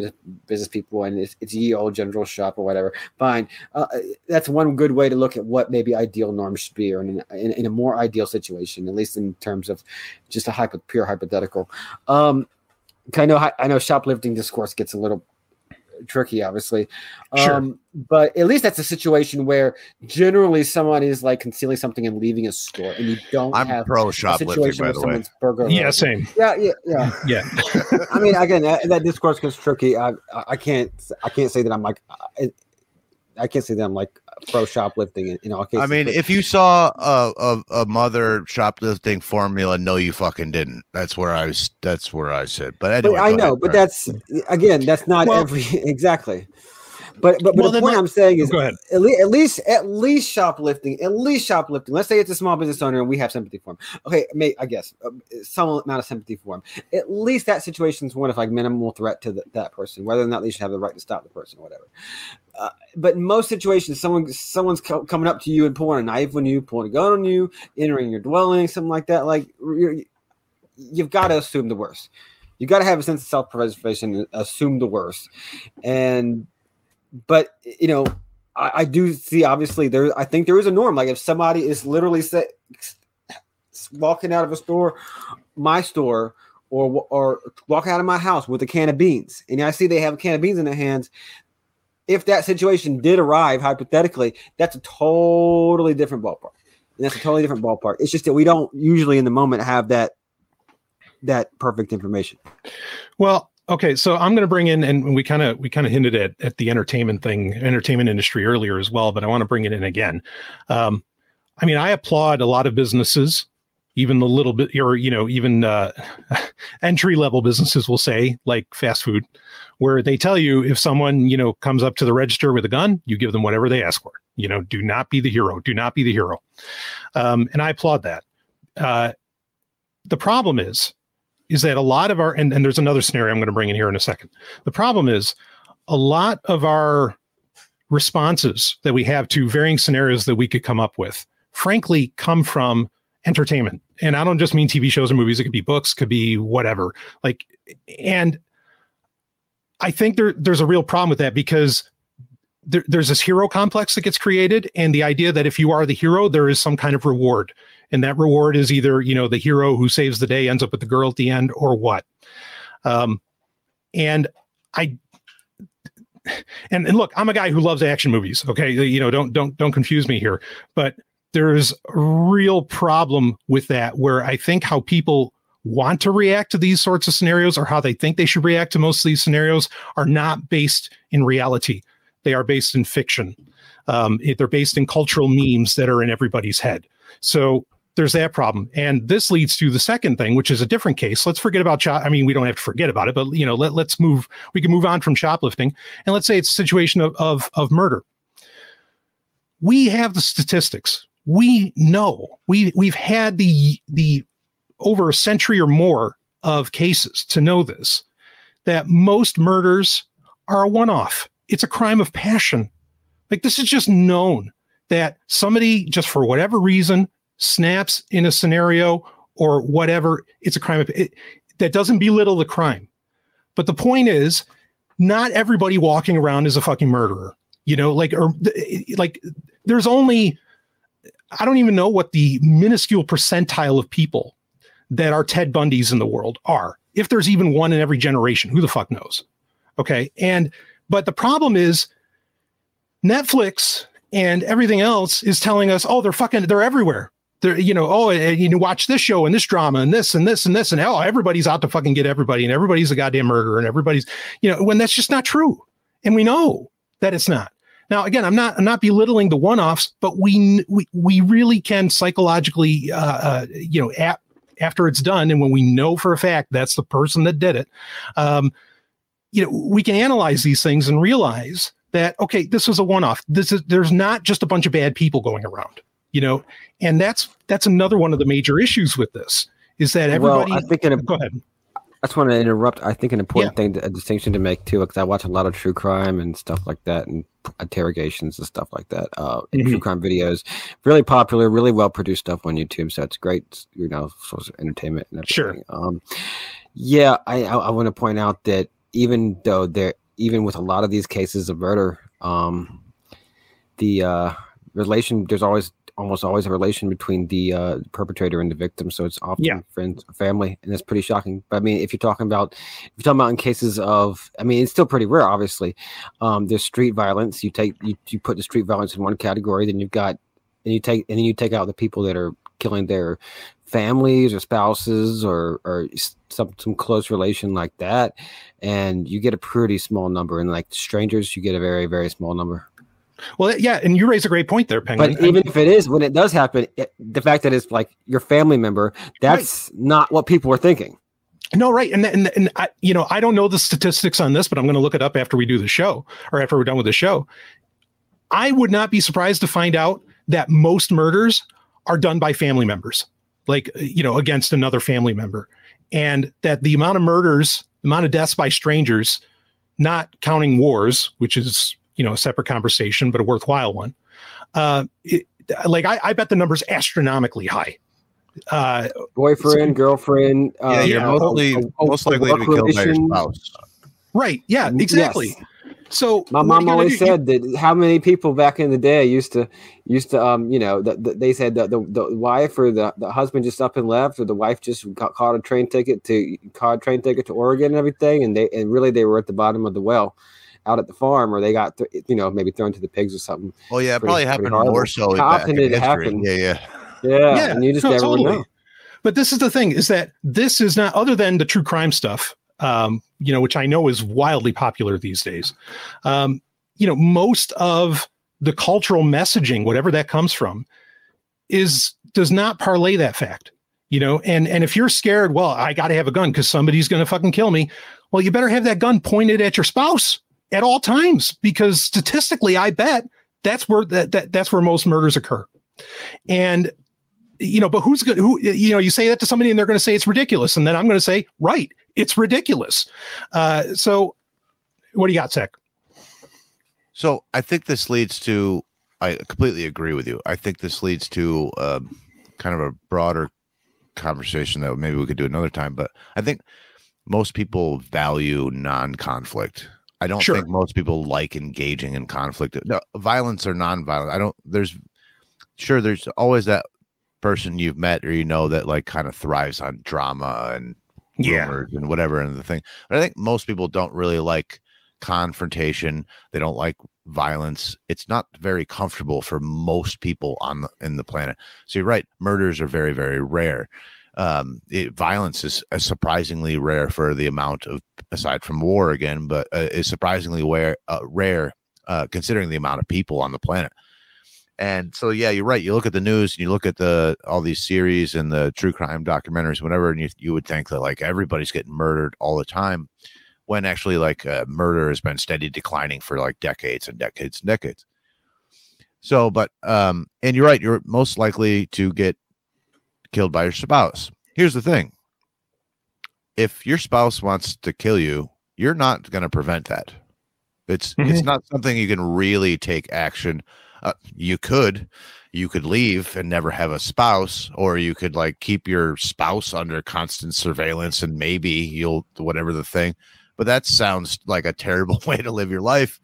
business people, and it's it's ye old general shop or whatever. Fine, uh, that's one good way to look at what maybe ideal norms should be, or in, in, in a more ideal situation, at least in terms of just a hypo, pure hypothetical. Um, I know I know shoplifting discourse gets a little tricky, obviously. Sure. Um, but at least that's a situation where generally someone is like concealing something and leaving a store, and you don't I'm have pro a shoplifting, situation by where the way. someone's burger. Yeah, same. Yeah, yeah, yeah. Yeah. I mean, again, that, that discourse gets tricky. I, I can't, I can't say that I'm like, I, I can't see them like pro shoplifting in, in all cases. I mean, but- if you saw a, a, a mother shoplifting formula, no, you fucking didn't. That's where I was. That's where I said. But anyway, but I know, ahead. but All right. that's again, that's not Well- every exactly. But but, but Well, the point I'm saying is Go ahead. at least, at least at least shoplifting, at least shoplifting. Let's say it's a small business owner and we have sympathy for him. Okay, may, I guess uh, some amount of sympathy for him. At least that situation is one of like minimal threat to the, that person, whether or not they should have the right to stop the person or whatever. Uh, but in most situations, someone someone's co- coming up to you and pulling a knife on you, pulling a gun on you, entering your dwelling, something like that. Like you're, you've got to assume the worst. You got to have a sense of self-preservation, and assume the worst, and but you know, I, I do see obviously there. I think there is a norm. Like if somebody is literally walking out of a store, my store, or or walking out of my house with a can of beans, and I see they have a can of beans in their hands. If that situation did arrive, hypothetically, that's a totally different ballpark, and that's a totally different ballpark. It's just that we don't usually in the moment have that that perfect information. Well, okay, so I'm going to bring in, and we kind of we kind of hinted at at the entertainment thing, entertainment industry earlier as well, but I want to bring it in again. Um, I mean, I applaud a lot of businesses, even the little bit, or you know, even uh, entry level businesses will say, like fast food, where they tell you if someone you know comes up to the register with a gun, you give them whatever they ask for. You know, do not be the hero. Do not be the hero. Um, and I applaud that. Uh, the problem is is that a lot of our and, and there's another scenario I'm going to bring in here in a second. The problem is a lot of our responses that we have to varying scenarios that we could come up with, frankly, come from entertainment. And I don't just mean TV shows or movies, it could be books, could be whatever. Like and I think there there's a real problem with that because there, there's this hero complex that gets created and the idea that if you are the hero there is some kind of reward and that reward is either you know the hero who saves the day ends up with the girl at the end or what um and i and, and look, I'm a guy who loves action movies. Okay, you know, don't don't don't confuse me here. But there's a real problem with that, where I think how people want to react to these sorts of scenarios or how they think they should react to most of these scenarios are not based in reality. They are based in fiction. Um, they're based in cultural memes that are in everybody's head. So there's that problem. And this leads to the second thing, which is a different case. Let's forget about shop. I mean, we don't have to forget about it, but you know, let, let's move, we can move on from shoplifting. And let's say it's a situation of, of, of murder. We have the statistics. We know we we've had the the over a century or more of cases to know this that most murders are a one-off. It's a crime of passion. Like this is just known that somebody just for whatever reason snaps in a scenario or whatever, it's a crime of it, that doesn't belittle the crime. But the point is, not everybody walking around is a fucking murderer. You know, like or like there's only I don't even know what the minuscule percentile of people that are Ted Bundys in the world are. If there's even one in every generation, who the fuck knows? Okay. And but the problem is Netflix and everything else is telling us, oh, they're fucking, they're everywhere. They're, you know, oh, and you know, watch this show and this drama and this and this and this and hell, everybody's out to fucking get everybody and everybody's a goddamn murderer and everybody's, you know, when that's just not true. And we know that it's not. Now, again, I'm not I'm not belittling the one-offs, but we we we really can psychologically, uh, uh, you know, at, after it's done, and when we know for a fact that's the person that did it, um, you know, we can analyze these things and realize that okay, this was a one-off. This is there's not just a bunch of bad people going around, you know, and that's that's another one of the major issues with this is that everybody. Well, I think in a, go ahead. I just want to interrupt. I think an important Yeah. thing, to, a distinction to make too, because I watch a lot of true crime and stuff like that, and interrogations and stuff like that. Uh, and true crime videos, really popular, really well produced stuff on YouTube. So it's great, you know, source of entertainment and Sure. Um, yeah, I I, I want to point out that even though there, even with a lot of these cases of murder, um, the uh, relation there's always almost always a relation between the uh, perpetrator and the victim. So it's often Yeah. friends, family, and it's pretty shocking. But I mean, if you're talking about if you're talking about in cases of, I mean, it's still pretty rare. Obviously, um, there's street violence. You take you, you put the street violence in one category, then you've got and you take and then you take out the people that are killing their families or spouses or or some some close relation like that, and you get a pretty small number. And like strangers, you get a very very small number. Well, yeah, and you raise a great point there, Penguin. But even if it is, when it does happen, it, the fact that it's like your family member, that's not what people are thinking. No, right, and and, and I, you know, I don't know the statistics on this, but I'm going to look it up after we do the show or after we're done with the show. I would not be surprised to find out that most murders are done by family members, like you know, against another family member, and that the amount of murders, the amount of deaths by strangers, not counting wars, which is you know a separate conversation, but a worthwhile one. Uh, it, like I, I bet the number's astronomically high. Uh, Boyfriend, girlfriend. Uh, yeah, you're yeah, mostly a- a- most likely to be killed by your spouse. right? Yeah, exactly. Yes. So My mom always do- you- said that how many people back in the day used to used to um you know the, the, they said that the, the wife or the, the husband just up and left or the wife just got caught a train ticket to caught a train ticket to Oregon and everything and they and really they were at the bottom of the well out at the farm or they got th- you know maybe thrown to the pigs or something Oh yeah, it Pretty- probably pretty happened horrible. more so. Often in did it history. Yeah, yeah. yeah, Yeah, and you just no, never totally. know But this is the thing: is that this is not other than the true crime stuff, um, you know, which I know is wildly popular these days. Um, you know, most of the cultural messaging, whatever that comes from, is does not parlay that fact. You know, and and if you're scared, well, I got to have a gun because somebody's going to fucking kill me. Well, you better have that gun pointed at your spouse at all times because statistically, I bet that's where that, that that's where most murders occur. And you know, but who's good? Who you know, you say that to somebody and they're going to say it's ridiculous, and then I'm going to say, right, it's ridiculous. Uh, so, what do you got, Zach? So I think this leads to. I completely agree with you. I think this leads to um, kind of a broader conversation that maybe we could do another time. But I think most people value non-conflict. I don't Sure. think most people like engaging in conflict. No, violence or non-violent. I don't. There's sure there's always that person you've met or you know that like kind of thrives on drama and Yeah. rumors and whatever and the thing. But I think most people don't really like confrontation. They don't like violence. It's not very comfortable for most people on the, in the planet. So you're right. Murders are very, very rare. Um, it, violence is surprisingly rare for the amount of, aside from war again, but uh, is surprisingly rare, uh, rare uh, considering the amount of people on the planet. And so, yeah, you're right. You look at the news and you look at the all these series and the true crime documentaries, whatever, and you, you would think that like everybody's getting murdered all the time, when actually like uh, murder has been steady declining for like decades and decades and decades. So, but um, and you're right. You're most likely to get killed by your spouse. Here's the thing: if your spouse wants to kill you, you're not going to prevent that. It's it's not something you can really take action. Uh, you could, you could leave and never have a spouse, or you could like keep your spouse under constant surveillance, and maybe you'll whatever the thing. But that sounds like a terrible way to live your life.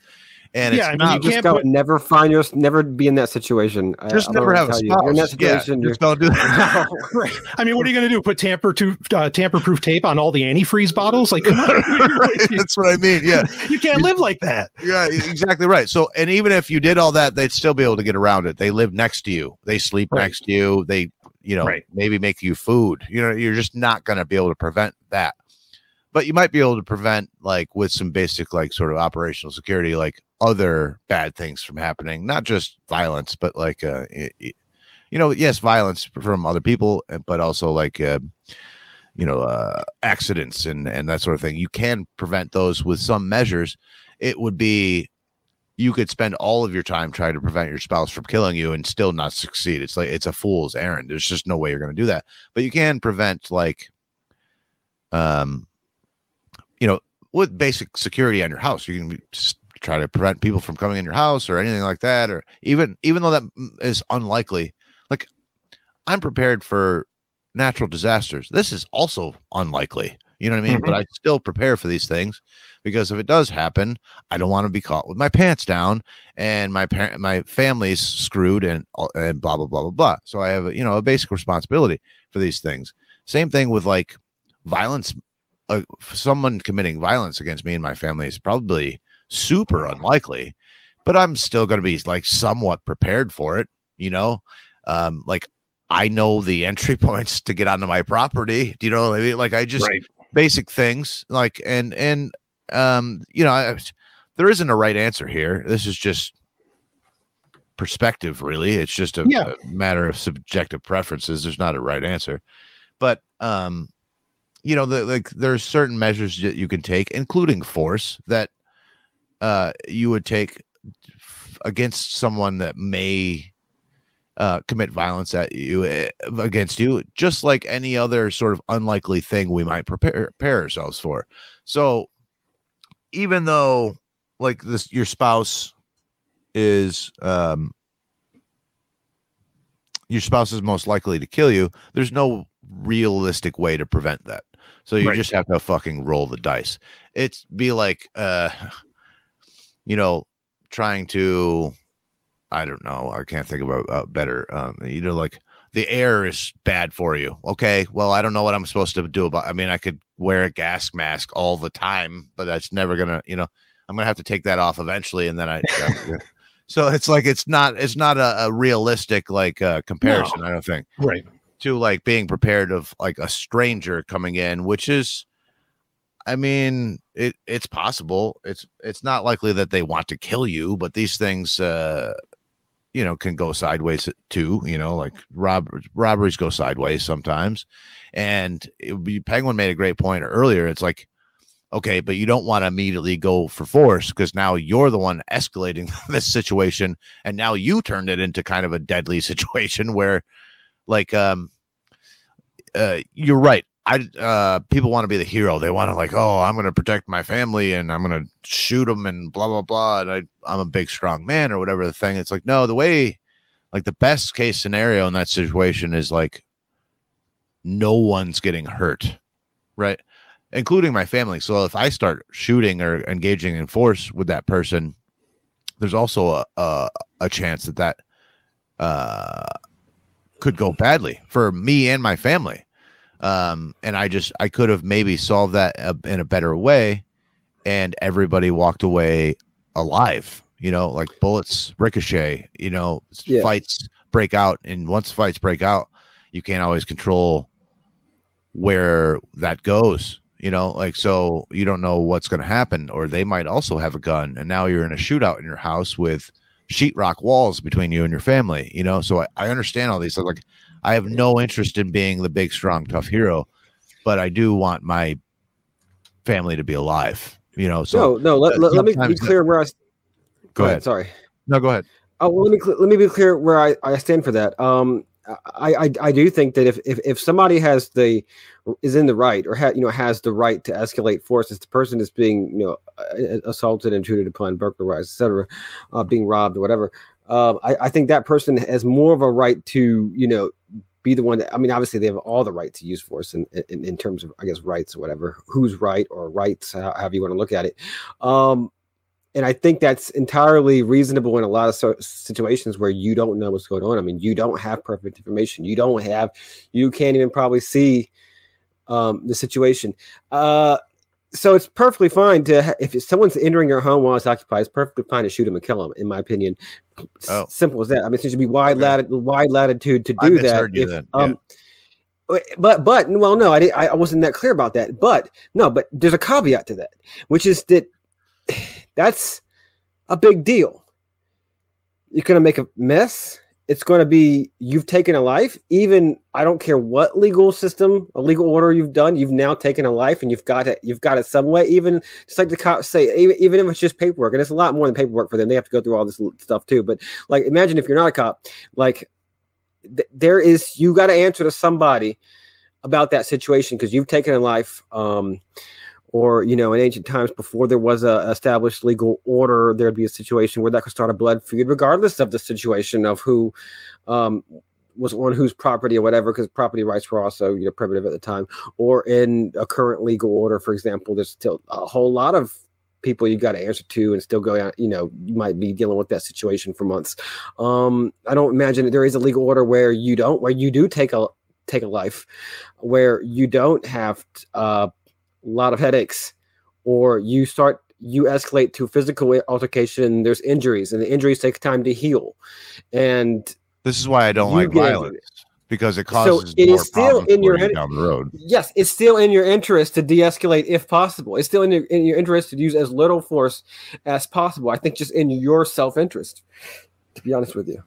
And Yeah, I it's mean, not you just can't put- never find your never be in that situation. I- just I never have a spouse. you. You're in that situation. you're- just don't do that. Right. I mean, what are you going to do? Put tamper to uh, tamper-proof tape on all the antifreeze bottles? Like. Right, That's what I mean. Yeah. you can't live like that. Yeah, exactly right. So, and even if you did all that, they'd still be able to get around it. They live next to you. They sleep Right. next to you. They, you know, Right. maybe make you food. You know, you're just not going to be able to prevent that. But you might be able to prevent, like, with some basic, like, sort of operational security, like other bad things from happening, not just violence, but like, uh, y- y- you know, yes, violence from other people, uh, but also like, uh, you know, uh, accidents and and that sort of thing. You can prevent those with some measures. It would be you could spend all of your time trying to prevent your spouse from killing you and still not succeed. It's like it's a fool's errand. There's just no way you're going to do that. But you can prevent like um you know, with basic security on your house. You can try to prevent people from coming in your house or anything like that or even even though that mm, unlikely. Like I'm prepared for natural disasters. This is also unlikely. You know what I mean? But I still prepare for these things because if it does happen, I don't want to be caught with my pants down and my parent, my family's screwed and and blah blah blah blah blah. So I have a, you know a basic responsibility for these things. Same thing with like violence. Uh, someone committing violence against me and my family is probably super unlikely, but I'm still going to be like somewhat prepared for it. You know, um, like I know the entry points to get onto my property. Do you know what I mean? Like I just right. basic things like and and um you know I, there isn't a right answer here this is just perspective really it's just a, Yeah. a matter of subjective preferences there's not a right answer but um you know the, like there's certain measures that you can take including force that uh you would take against someone that may uh, commit violence at you eh, against you, just like any other sort of unlikely thing we might prepare prepare ourselves for. So, even though like this, your spouse is um, your spouse is most likely to kill you. There's no realistic way to prevent that. So you Right. just have to fucking roll the dice. It's be like, uh, you know, trying to I don't know. I can't think of a, a better. Um, you know, like the air is bad for you. Okay, well, I don't know what I'm supposed to do about. I mean, I could wear a gas mask all the time, but that's never gonna. You know, I'm gonna have to take that off eventually, and then I. so it's like it's not it's not a, a realistic like uh, comparison. I don't think Right. To like being prepared of like a stranger coming in, which is. I mean, it it's possible. It's it's not likely that they want to kill you, but these things uh you know can go sideways too you know like rob robberies go sideways sometimes and it would be, penguin made a great point earlier it's like okay but you don't want to immediately go for force because now you're the one escalating this situation and now you turned it into kind of a deadly situation where like um uh you're right I uh people want to be the hero. They want to like, oh, I'm gonna protect my family and I'm gonna shoot them and blah blah blah. And I I'm a big strong man or whatever the thing. It's like no, the way like the best case scenario in that situation is like no one's getting hurt, right? Including my family. So if I start shooting or engaging in force with that person, there's also a a, a chance that that uh could go badly for me and my family um and i just i could have maybe solved that uh, in a better way and everybody walked away alive. You know, like bullets ricochet. You know, Yeah. fights break out, and once fights break out, you can't always control where that goes. You know, like so you don't know what's going to happen, or they might also have a gun, and now you're in a shootout in your house with sheetrock walls between you and your family. You know, so I, I understand all these. So like, I have no interest in being the big, strong, tough hero, but I do want my family to be alive. You know, so no, no. Let, let, let me be sometimes- where I, Go ahead. Sorry. no, go ahead. Oh, well, let me let me be clear where I, I stand for that. Um, I, I I do think that if, if if somebody has the is in the right or ha, you know has the right to escalate force, if the person is being you know assaulted, intruded upon, burglarized, etc., uh, being robbed or whatever, um, I, I think that person has more of a right to you know be the one that I mean, obviously they have all the right to use force in, in, in terms of I guess rights or whatever, who's right or rights, how- however you want to look at it. Um, and I think that's entirely reasonable in a lot of situations where you don't know what's going on. I mean, you don't have perfect information. You don't have, you can't even probably see um, the situation. Uh, so it's perfectly fine to ha- if someone's entering your home while it's occupied, it's perfectly fine to shoot them and kill them. In my opinion, Oh. simple as that. I mean, it should be wide Okay. latitude, wide latitude to do that. If, then, um, but but well, no, I didn't, I wasn't that clear about that. But no, but there's a caveat to that, which is that that's a big deal. You're to make a mess. It's going to be you've taken a life. Even I don't care what legal system, a legal order you've done, you've now taken a life, and you've got it. You've got it some way. Even just like the cops say, even, even if it's just paperwork, and it's a lot more than paperwork for them. They have to go through all this stuff too. But like, imagine if you're not a cop, like th- there is you got to answer to somebody about that situation because you've taken a life. Um, or you know in ancient times before there was a established legal order there'd be a situation where that could start a blood feud regardless of the situation of who um, was on whose property or whatever because property rights were also you know primitive at the time. Or in a current legal order for example there's still a whole lot of people you got to answer to and still go out you know you might be dealing with that situation for months. Um i don't imagine that there is a legal order where you don't where you do take a take a life where you don't have uh a lot of headaches or you start you escalate to physical altercation there's injuries and the injuries take time to heal and This is why I don't like get into violence because it causes it is more still problems in your head- down the road. yes it's still in your interest to de-escalate if possible it's still in your, in your interest to use as little force as possible i think just in your self-interest to be honest with you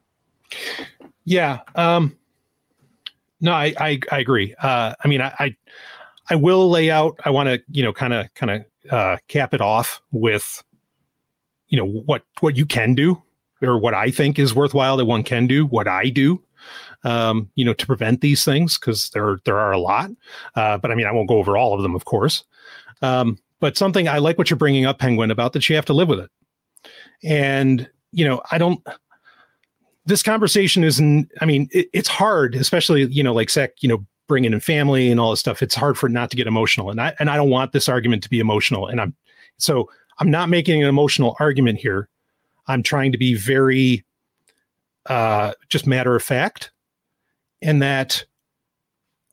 Yeah. Um, no, I, I, I agree. Uh, I mean, I, I, I will lay out, I want to, you know, kind of, kind of, uh, cap it off with, you know, what, what you can do or what I think is worthwhile that one can do, what I do, um, you know, to prevent these things. Cause there, there are a lot. Uh, but I mean, I won't go over all of them, of course. Um, but something I like what you're bringing up, Penguin, about that you have to live with it. And, you know, I don't, this conversation isn't i mean it, it's hard especially you know like sec you know bringing in family and all this stuff it's hard for not to get emotional. And i and i don't want this argument to be emotional. And i'm so i'm not making an emotional argument here. I'm trying to be very uh just matter of fact and that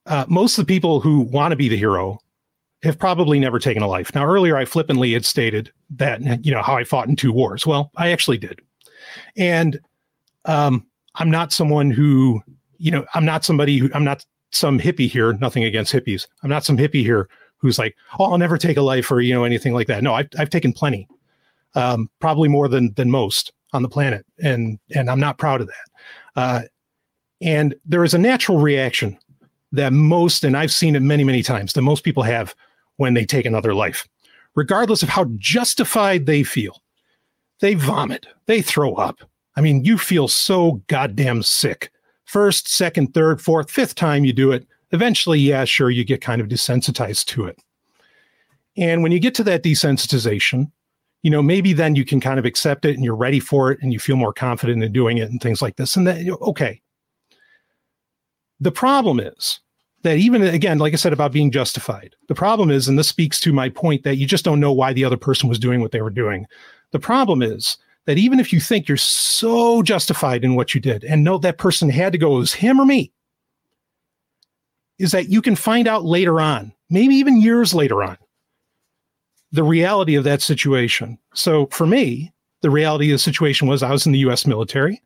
uh, most of the people who want to be the hero have probably never taken a life. Now earlier i flippantly had stated that you know how i fought in two wars. Well i actually did. And um, I'm not someone who, you know, I'm not somebody who, I'm not some hippie here, nothing against hippies. I'm not some hippie here who's like, oh, I'll never take a life or, you know, anything like that. No, I've, I've taken plenty, um, probably more than, than most on the planet. And, and I'm not proud of that. Uh, and there is a natural reaction that most, and I've seen it many, many times, that most people have when they take another life, regardless of how justified they feel. They vomit, they throw up, I mean, you feel so goddamn sick. First, second, third, fourth, fifth time you do it. Eventually, yeah, sure, you get kind of desensitized to it. And when you get to that desensitization, you know, maybe then you can kind of accept it and you're ready for it and you feel more confident in doing it and things like this. And that, okay. The problem is that even again, like I said about being justified, the problem is, and this speaks to my point that you just don't know why the other person was doing what they were doing. The problem is that even if you think you're so justified in what you did and know that person had to go, it was him or me, is that you can find out later on, maybe even years later on, the reality of that situation. So for me, the reality of the situation was I was in the US military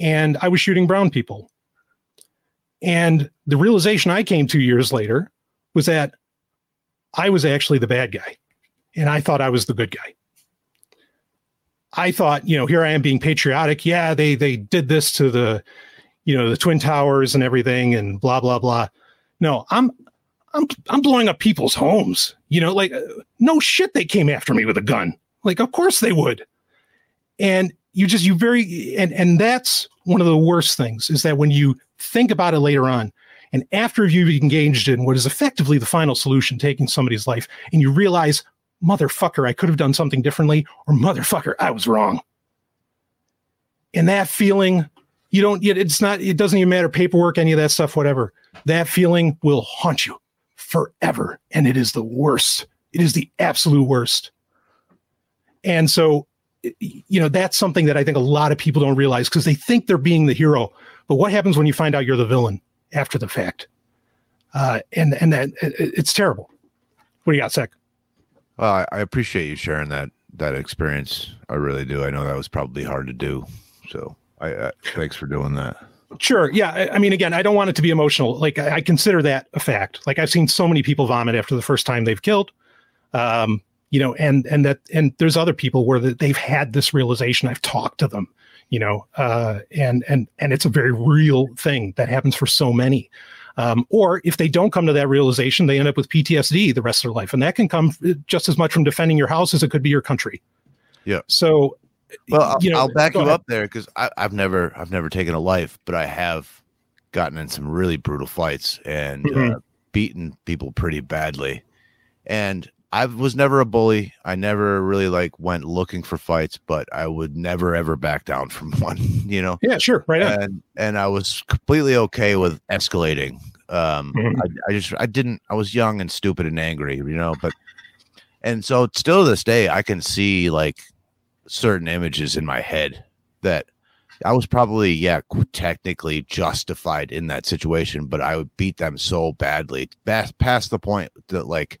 and I was shooting brown people. And the realization I came two years later was that I was actually the bad guy and I thought I was the good guy. I thought, you know, here I am being patriotic. Yeah, they they did this to the, you know, the twin towers and everything and blah blah blah. No, I'm I'm I'm blowing up people's homes. You know, like uh, no shit they came after me with a gun. Like of course they would. And you just you very and and that's one of the worst things is that when you think about it later on and after you've engaged in what is effectively the final solution taking somebody's life and you realize motherfucker I could have done something differently or motherfucker I was wrong. And that feeling you don't it's not it doesn't even matter paperwork any of that stuff whatever. That feeling will haunt you forever and it is the worst. It is the absolute worst. And so you know that's something that I think a lot of people don't realize because they think they're being the hero. But what happens when you find out you're the villain after the fact? Uh, and and that it, it's terrible. What do you got, Sec? Well, I, I appreciate you sharing that that experience. I really do. I know that was probably hard to do. So I uh, thanks for doing that. Sure. Yeah. I, I mean, again, I don't want it to be emotional. Like I, I consider that a fact. Like I've seen so many people vomit after the first time they've killed. Um, you know, and and that and there's other people where the, they've had this realization. I've talked to them, you know, uh, and and and it's a very real thing that happens for so many. Um, or if they don't come to that realization, they end up with PTSD the rest of their life, and that can come just as much from defending your house as it could be your country. Yeah. So, Well, I'll, you know, I'll back you ahead. up there because I've never I've never taken a life, but I have gotten in some really brutal fights and uh, Mhm. beaten people pretty badly. And I was never a bully. I never really like went looking for fights, but I would never ever back down from one. You know, Yeah, sure, right on. and and I was completely okay with escalating. Um, Mhm. I, I just I didn't. I was young and stupid and angry, you know. But and so still to this day, I can see like certain images in my head that I was probably yeah technically justified in that situation, but I would beat them so badly past past the point that like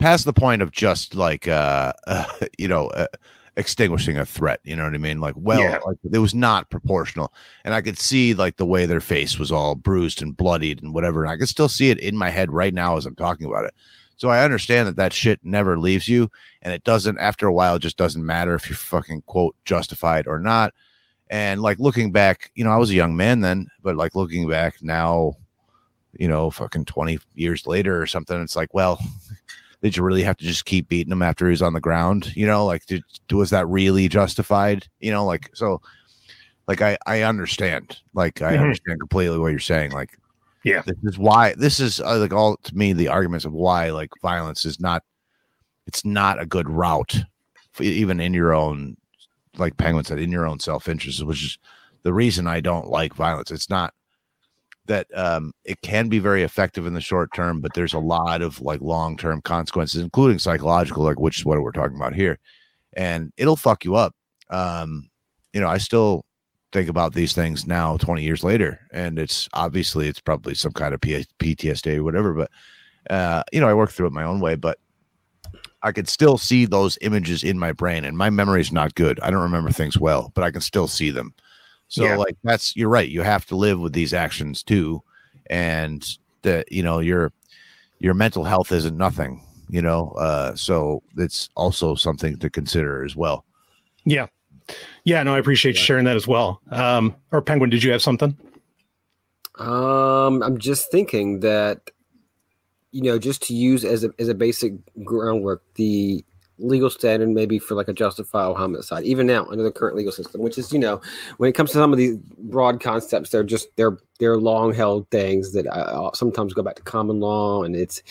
past the point of just like uh, uh you know uh, extinguishing a threat you know what i mean? Like well Yeah. like, it was not proportional. And i could see like the way their face was all bruised and bloodied and whatever and i could still see it in my head right now as i'm talking about it. So i understand that that shit never leaves you and it doesn't after a while it just doesn't matter if you're fucking quote justified or not. And like looking back you know i was a young man then but like looking back now you know fucking 20 years later or something it's like well did you really have to just keep beating him after he was on the ground you know? Like did, was that really justified? You know like so like i i understand. Like i Mhm. understand completely what you're saying. Like Yeah. this is why this is uh, like all to me the arguments of why like violence is not it's not a good route for, even in your own like penguin said in your own self-interest which is the reason i don't like violence. It's not that um, it can be very effective in the short term, but there's a lot of like long term consequences, including psychological, like which is what we're talking about here, and it'll fuck you up. Um, you know, I still think about these things now, 20 years later, and it's obviously it's probably some kind of P- PTSD or whatever, but uh, you know, I work through it my own way, but I could still see those images in my brain, and my memory is not good. I don't remember things well, but I can still see them. So Yeah. like that's you're right. You have to live with these actions too, and that you know your your mental health isn't nothing. You know, uh, so it's also something to consider as well. Yeah. Yeah, no, I appreciate you sharing that as well. Um, or Penguin, did you have something? Um, I'm just thinking that you know, just to use as a as a basic groundwork, the legal standard maybe for like a justifiable homicide, even now under the current legal system, which is you know, when it comes to some of these broad concepts, they're just they're they're long held things that uh, sometimes go back to common law, and it's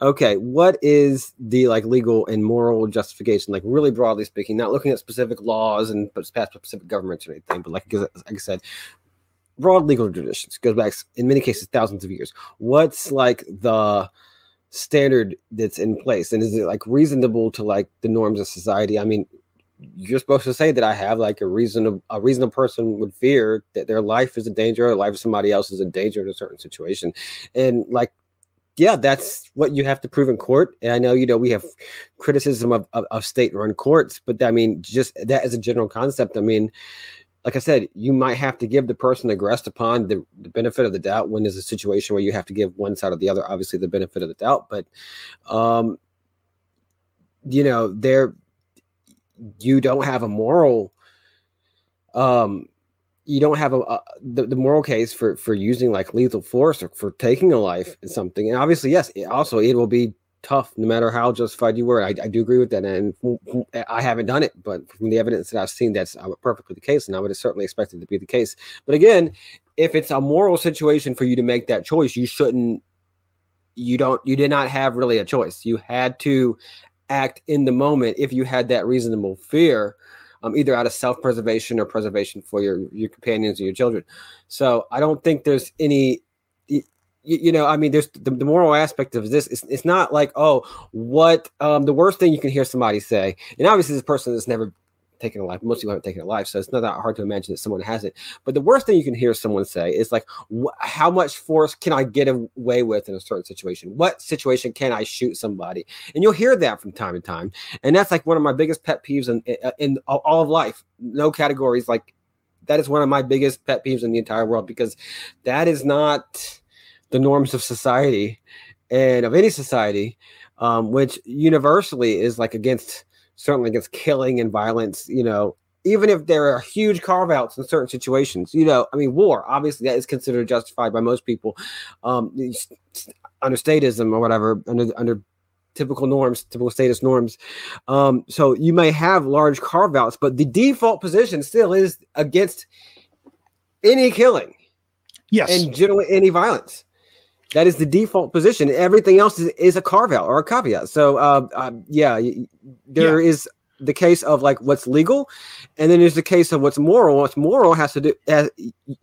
okay. What is the like legal and moral justification, like really broadly speaking, not looking at specific laws and past specific governments or anything, but like like I said, broad legal traditions goes back in many cases thousands of years what's like the standard that's in place? And is it like reasonable to like the norms of society? I mean you're supposed to say that i have like a reasonable a reasonable person would fear that their life is in danger or the life of somebody else is in danger in a certain situation. And like yeah, that's what you have to prove in court. And I know, you know, we have criticism of, of, of state run courts, but I mean, just that as a general concept, I mean, like I said, you might have to give the person aggressed upon the, the benefit of the doubt when there's a situation where you have to give one side or the other, obviously, the benefit of the doubt. But, um, you know, there, you don't have a moral, um, you don't have a, a the, the moral case for for using like lethal force or for taking a life in something and obviously yes it, also it will be tough no matter how justified you were i, I do agree with that and i haven't done it but from the evidence that i've seen that's uh, perfectly the case and i would have certainly expected to be the case but again if it's a moral situation for you to make that choice you shouldn't you don't you did not have really a choice you had to act in the moment if you had that reasonable fear um, either out of self-preservation or preservation for your your companions or your children. So I don't think there's any. You, you know, I mean, there's the, the moral aspect of this. It's, it's not like, oh, what um, the worst thing you can hear somebody say, and obviously this person has never taken a life. Most people haven't taken a life, so it's not that hard to imagine that someone hasn't. But the worst thing you can hear someone say is like, wh- "How much force can I get away with in a certain situation? What situation can I shoot somebody?" And you'll hear that from time to time, and that's like one of my biggest pet peeves in in, in all of life. No categories like that is one of my biggest pet peeves in the entire world because that is not the norms of society and of any society, um, which universally is like against certainly against killing and violence, you know, even if there are huge carve outs in certain situations, you know, I mean, war, obviously, that is considered justified by most people um, under statism or whatever, under, under typical norms, typical status norms. Um, so you may have large carve outs, but the default position still is against any killing Yes. and generally any violence. That is the default position. Everything else is, is a carve out or a caveat. So, uh, uh, yeah, there is the case of like what's legal, and then there's the case of what's moral. What's moral has to do has,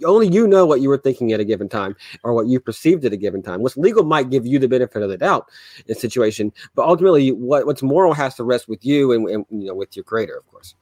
only you know what you were thinking at a given time or what you perceived at a given time. What's legal might give you the benefit of the doubt in a situation, but ultimately, what what's moral has to rest with you and, and you know with your creator, of course.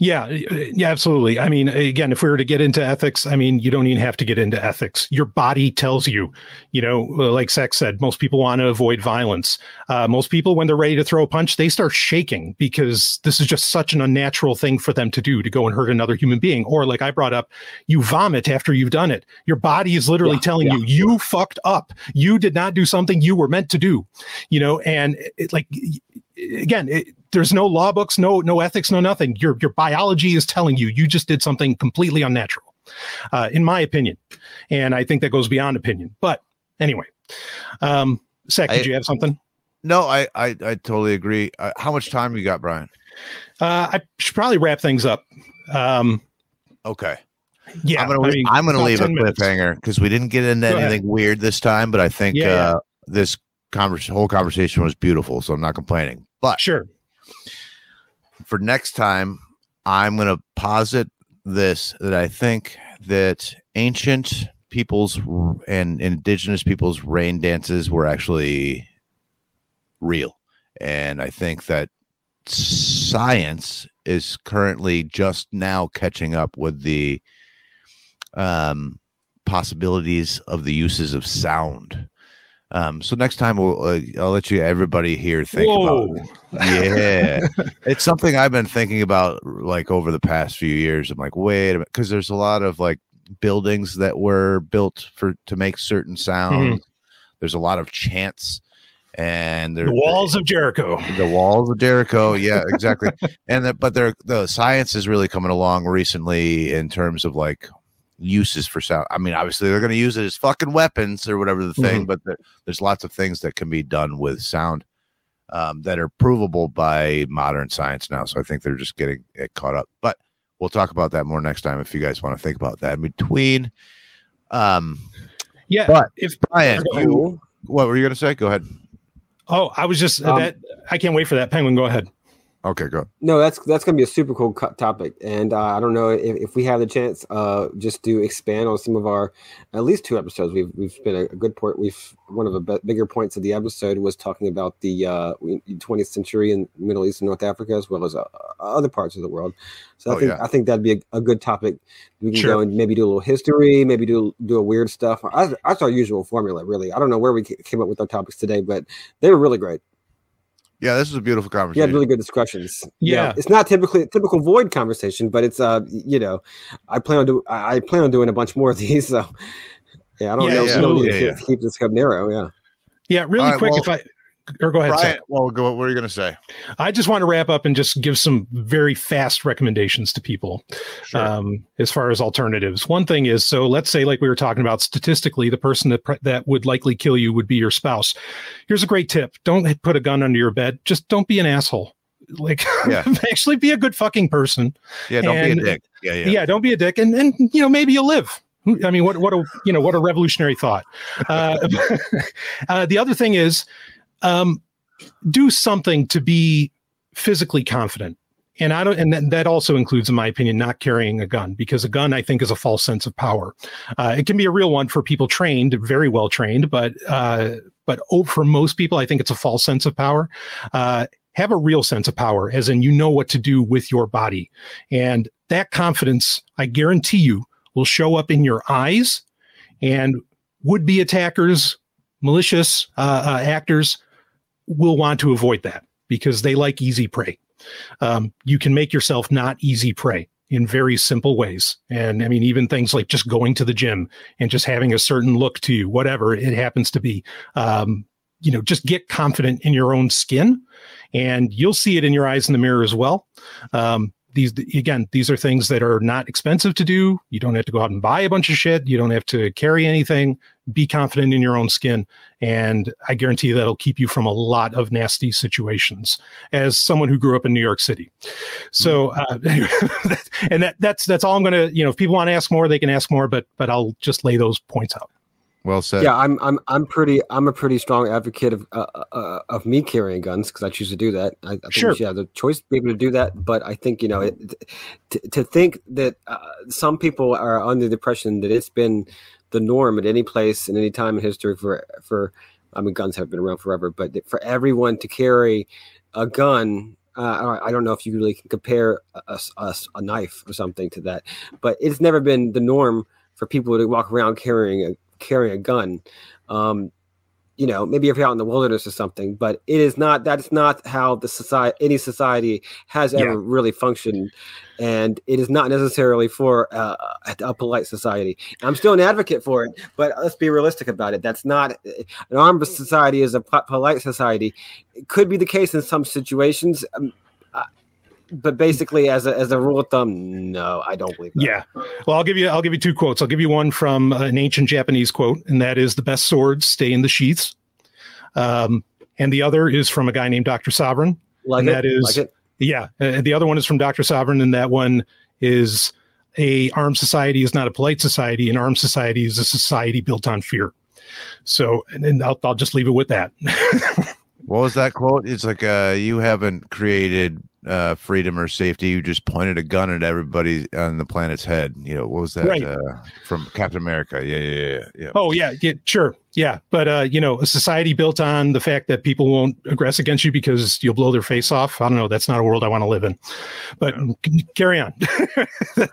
Yeah, yeah, absolutely. I mean, again, if we were to get into ethics, I mean, you don't even have to get into ethics. Your body tells you, you know, like Sec said, most people want to avoid violence. Uh, most people, when they're ready to throw a punch, they start shaking because this is just such an unnatural thing for them to do to go and hurt another human being. Or, like I brought up, you vomit after you've done it. Your body is literally Yeah, telling yeah. you, you fucked up. You did not do something you were meant to do, you know, and it, like, again, it, there's no law books, no no ethics, no nothing. Your your biology is telling you you just did something completely unnatural, uh, in my opinion, and I think that goes beyond opinion. But anyway, um, Sec, did I- you have something? No, I I, I totally agree. Uh, how much time you got, Brian? Uh, I should probably wrap things up. Um, Okay. yeah, I'm gonna I leave, mean, I'm gonna leave a cliffhanger because we didn't get into Go ahead. anything weird this time, but I think Yeah, yeah. uh, this convers- whole conversation was beautiful, so I'm not complaining. But Sure. For next time, I'm gonna posit this that I think that ancient people's and indigenous people's rain dances were actually real, and I think that science is currently just now catching up with the um, possibilities of the uses of sound. Um, so next time we'll uh, I'll let you everybody here think Whoa. about yeah it's something I've been thinking about like over the past few years. I'm like, wait a minute, because there's a lot of like buildings that were built for to make certain sounds. There's a lot of chants, and The walls of Jericho. the walls of Jericho. Yeah, exactly. and the, but there, the science is really coming along recently in terms of like uses for sound. I mean, obviously they're going to use it as fucking weapons or whatever the thing, but there, there's lots of things that can be done with sound um, that are provable by modern science now. So I think they're just getting it caught up. But we'll talk about that more next time if you guys want to think about that. In between, um, Yeah. But- if Brian, you, what were you going to say? Go ahead. oh, I was just Um, that I can't wait for that penguin. Go ahead. Okay, go. No, that's that's gonna be a super cool co- topic, and uh, I don't know if, if we have the chance, uh, just to expand on some of our at least two episodes. We've we've spent a, good point. We've one of the bigger points of the episode was talking about the uh, 20th century in Middle East and North Africa, as well as uh, other parts of the world. So I Oh, think yeah. I think that'd be a, a good topic. We can Sure. go and maybe do a little history, maybe do do a weird stuff. I, that's our usual formula, really. I don't know where we came up with our topics today, but they were really great. Yeah, this is a beautiful We had conversation. really good discussions. You know, Yeah. it's not typically a typical void conversation, but it's uh, you know, I plan on do I I plan on doing a bunch more of these. So yeah, I don't Yeah, know. yeah. we don't need Yeah, to yeah. keep this scope narrow. Yeah. Yeah, really All right, quick. well- if I or go ahead, Brian, well, go. What are you going to say? I just want to wrap up and just give some very fast recommendations to people Sure. um, as far as alternatives. One thing is, so let's say, like we were talking about, statistically, the person that pre- that would likely kill you would be your spouse. Here's a great tip: don't put a gun under your bed. Just don't be an asshole. Like, Yeah. actually, be a good fucking person. yeah, don't and- be a dick. Yeah, yeah. Yeah. don't be a dick, and and you know maybe you'll live. I mean, what what a you know what a revolutionary thought. Uh, uh, the other thing is, um, do something to be physically confident. And I don't, and that, also includes, in my opinion, not carrying a gun because a gun, I think, is a false sense of power. Uh, it can be a real one for people trained, very well trained, but uh, but oh, for most people, I think it's a false sense of power. Uh, have a real sense of power, as in you know what to do with your body, and that confidence, I guarantee you, will show up in your eyes, and would-be attackers, malicious uh, uh, actors will want to avoid that because they like easy prey. Um, you can make yourself not easy prey in very simple ways. And I mean, even things like just going to the gym and just having a certain look to you, whatever it happens to be. Um, you know, just get confident in your own skin and you'll see it in your eyes in the mirror as well. Um, these again, these are things that are not expensive to do. You don't have to go out and buy a bunch of shit. You don't have to carry anything. Be confident in your own skin, and I guarantee you that'll keep you from a lot of nasty situations. As someone who grew up in New York City, so uh, and that that's that's all I'm gonna. You know, if people want to ask more, they can ask more, but but I'll just lay those points out. Well said. Yeah, I'm I'm I'm pretty I'm a pretty strong advocate of uh, uh, of me carrying guns because I choose to do that. I, I think Sure. we should have the choice to be able to do that. But I think you know it, to, to think that uh, some people are under the impression that it's been the norm at any place in any time in history for for I mean guns have been around forever, but for everyone to carry a gun. Uh, I I don't know if you really can compare a, a, a- a knife or something to that, but it's never been the norm for people to walk around carrying a carrying a gun. Um, you know, maybe if you're out in the wilderness or something, but it is not. That's not how the society, any society, has ever Yeah. really functioned, and it is not necessarily for uh, a, polite society. I'm still an advocate for it, but let's be realistic about it. That's not an armed society is a polite society. It could be the case in some situations. Um, but basically, as a, as a rule of thumb, no, I don't believe that. Yeah. Well, I'll give you I'll give you two quotes. I'll give you one from an ancient Japanese quote, and that is the best swords stay in the sheaths. Um, and the other is from a guy named Dr. Sovereign. like and it, that is- like it. Yeah. Uh, the other one is from Dr. Sovereign, and that one is a armed society is not a polite society. An armed society is a society built on fear. So, and, and I'll, I'll just leave it with that. What was that quote? It's like uh, you haven't created uh, freedom or safety. You just pointed a gun at everybody on the planet's head. You know what was that Right. uh, from Captain America? Yeah, yeah, yeah, yeah. Oh yeah, yeah, sure, yeah. But uh, you know, a society built on the fact that people won't aggress against you because you'll blow their face off. I don't know. That's not a world I want to live in. But c- carry on.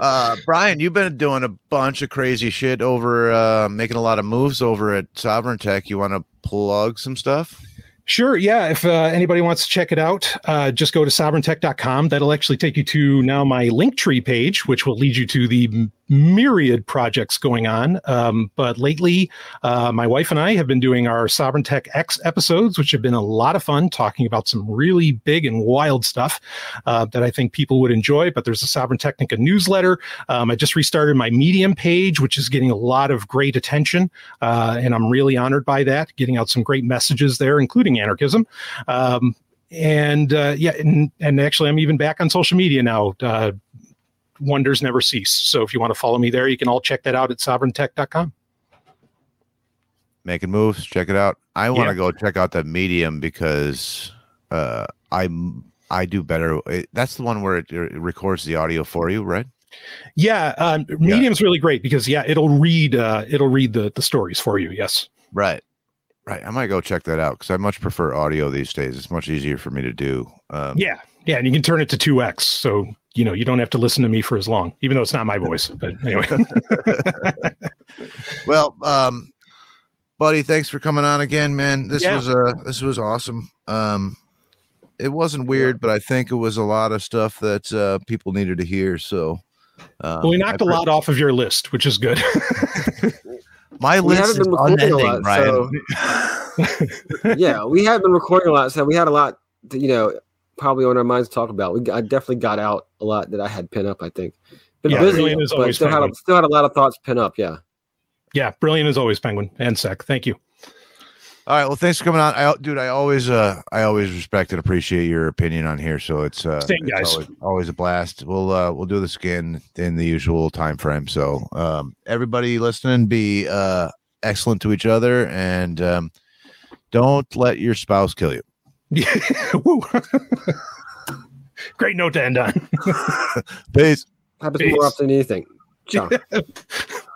Uh, Brian, you've been doing a bunch of crazy shit over, uh, making a lot of moves over at Sovereign Tech. You want to plug some stuff? Sure. Yeah. If uh, anybody wants to check it out, uh, just go to sovereigntech.com. That'll actually take you to now my Linktree page, which will lead you to the myriad projects going on. Um, but lately, uh, my wife and I have been doing our Sovereign Tech X episodes, which have been a lot of fun talking about some really big and wild stuff uh, that I think people would enjoy. But there's a Sovereign Technica newsletter. Um, I just restarted my Medium page, which is getting a lot of great attention. Uh, and I'm really honored by that, getting out some great messages there, including anarchism. Um, and uh, yeah, and, and actually, I'm even back on social media now. Uh, wonders never cease. So if you want to follow me there, you can all check that out at sovereigntech.com. Making moves. Check it out. I want to Yeah. go check out that Medium because uh, I I do better. That's the one where it, it records the audio for you, right? Yeah, um, Medium's really great because yeah, it'll read uh, it'll read the the stories for you. Yes. Right. Right. I might go check that out because I much prefer audio these days. It's much easier for me to do. Um, Yeah, yeah, and you can turn it to two x, so you know you don't have to listen to me for as long, even though it's not my voice. But anyway, Well, um, buddy, thanks for coming on again, man. This Yeah. was uh this was awesome. Um, it wasn't weird, but I think it was a lot of stuff that uh, people needed to hear. So, um, well, we knocked I a pre- lot off of your list, which is good. My We list is been a unending, lot, Brian. yeah, we have been recording a lot, so we had a lot, to, you know, probably on our minds to talk about. We I definitely got out a lot that I had pin up. I think been Yeah, busy, Brilliant is but always still had, a, still had a lot of thoughts pin up. Yeah, yeah, brilliant as always, Penguin and Sec. Thank you. All right. Well, thanks for coming on. I, dude, I always, uh, I always respect and appreciate your opinion on here. So it's, uh, Same, it's guys. Always, always a blast. We'll, uh, we'll do this again in the usual time frame. So, um, everybody listening, be, uh, excellent to each other and, um, don't let your spouse kill you. Woo. Great note to end on. Peace. happens Peace. more often than you think. Ciao.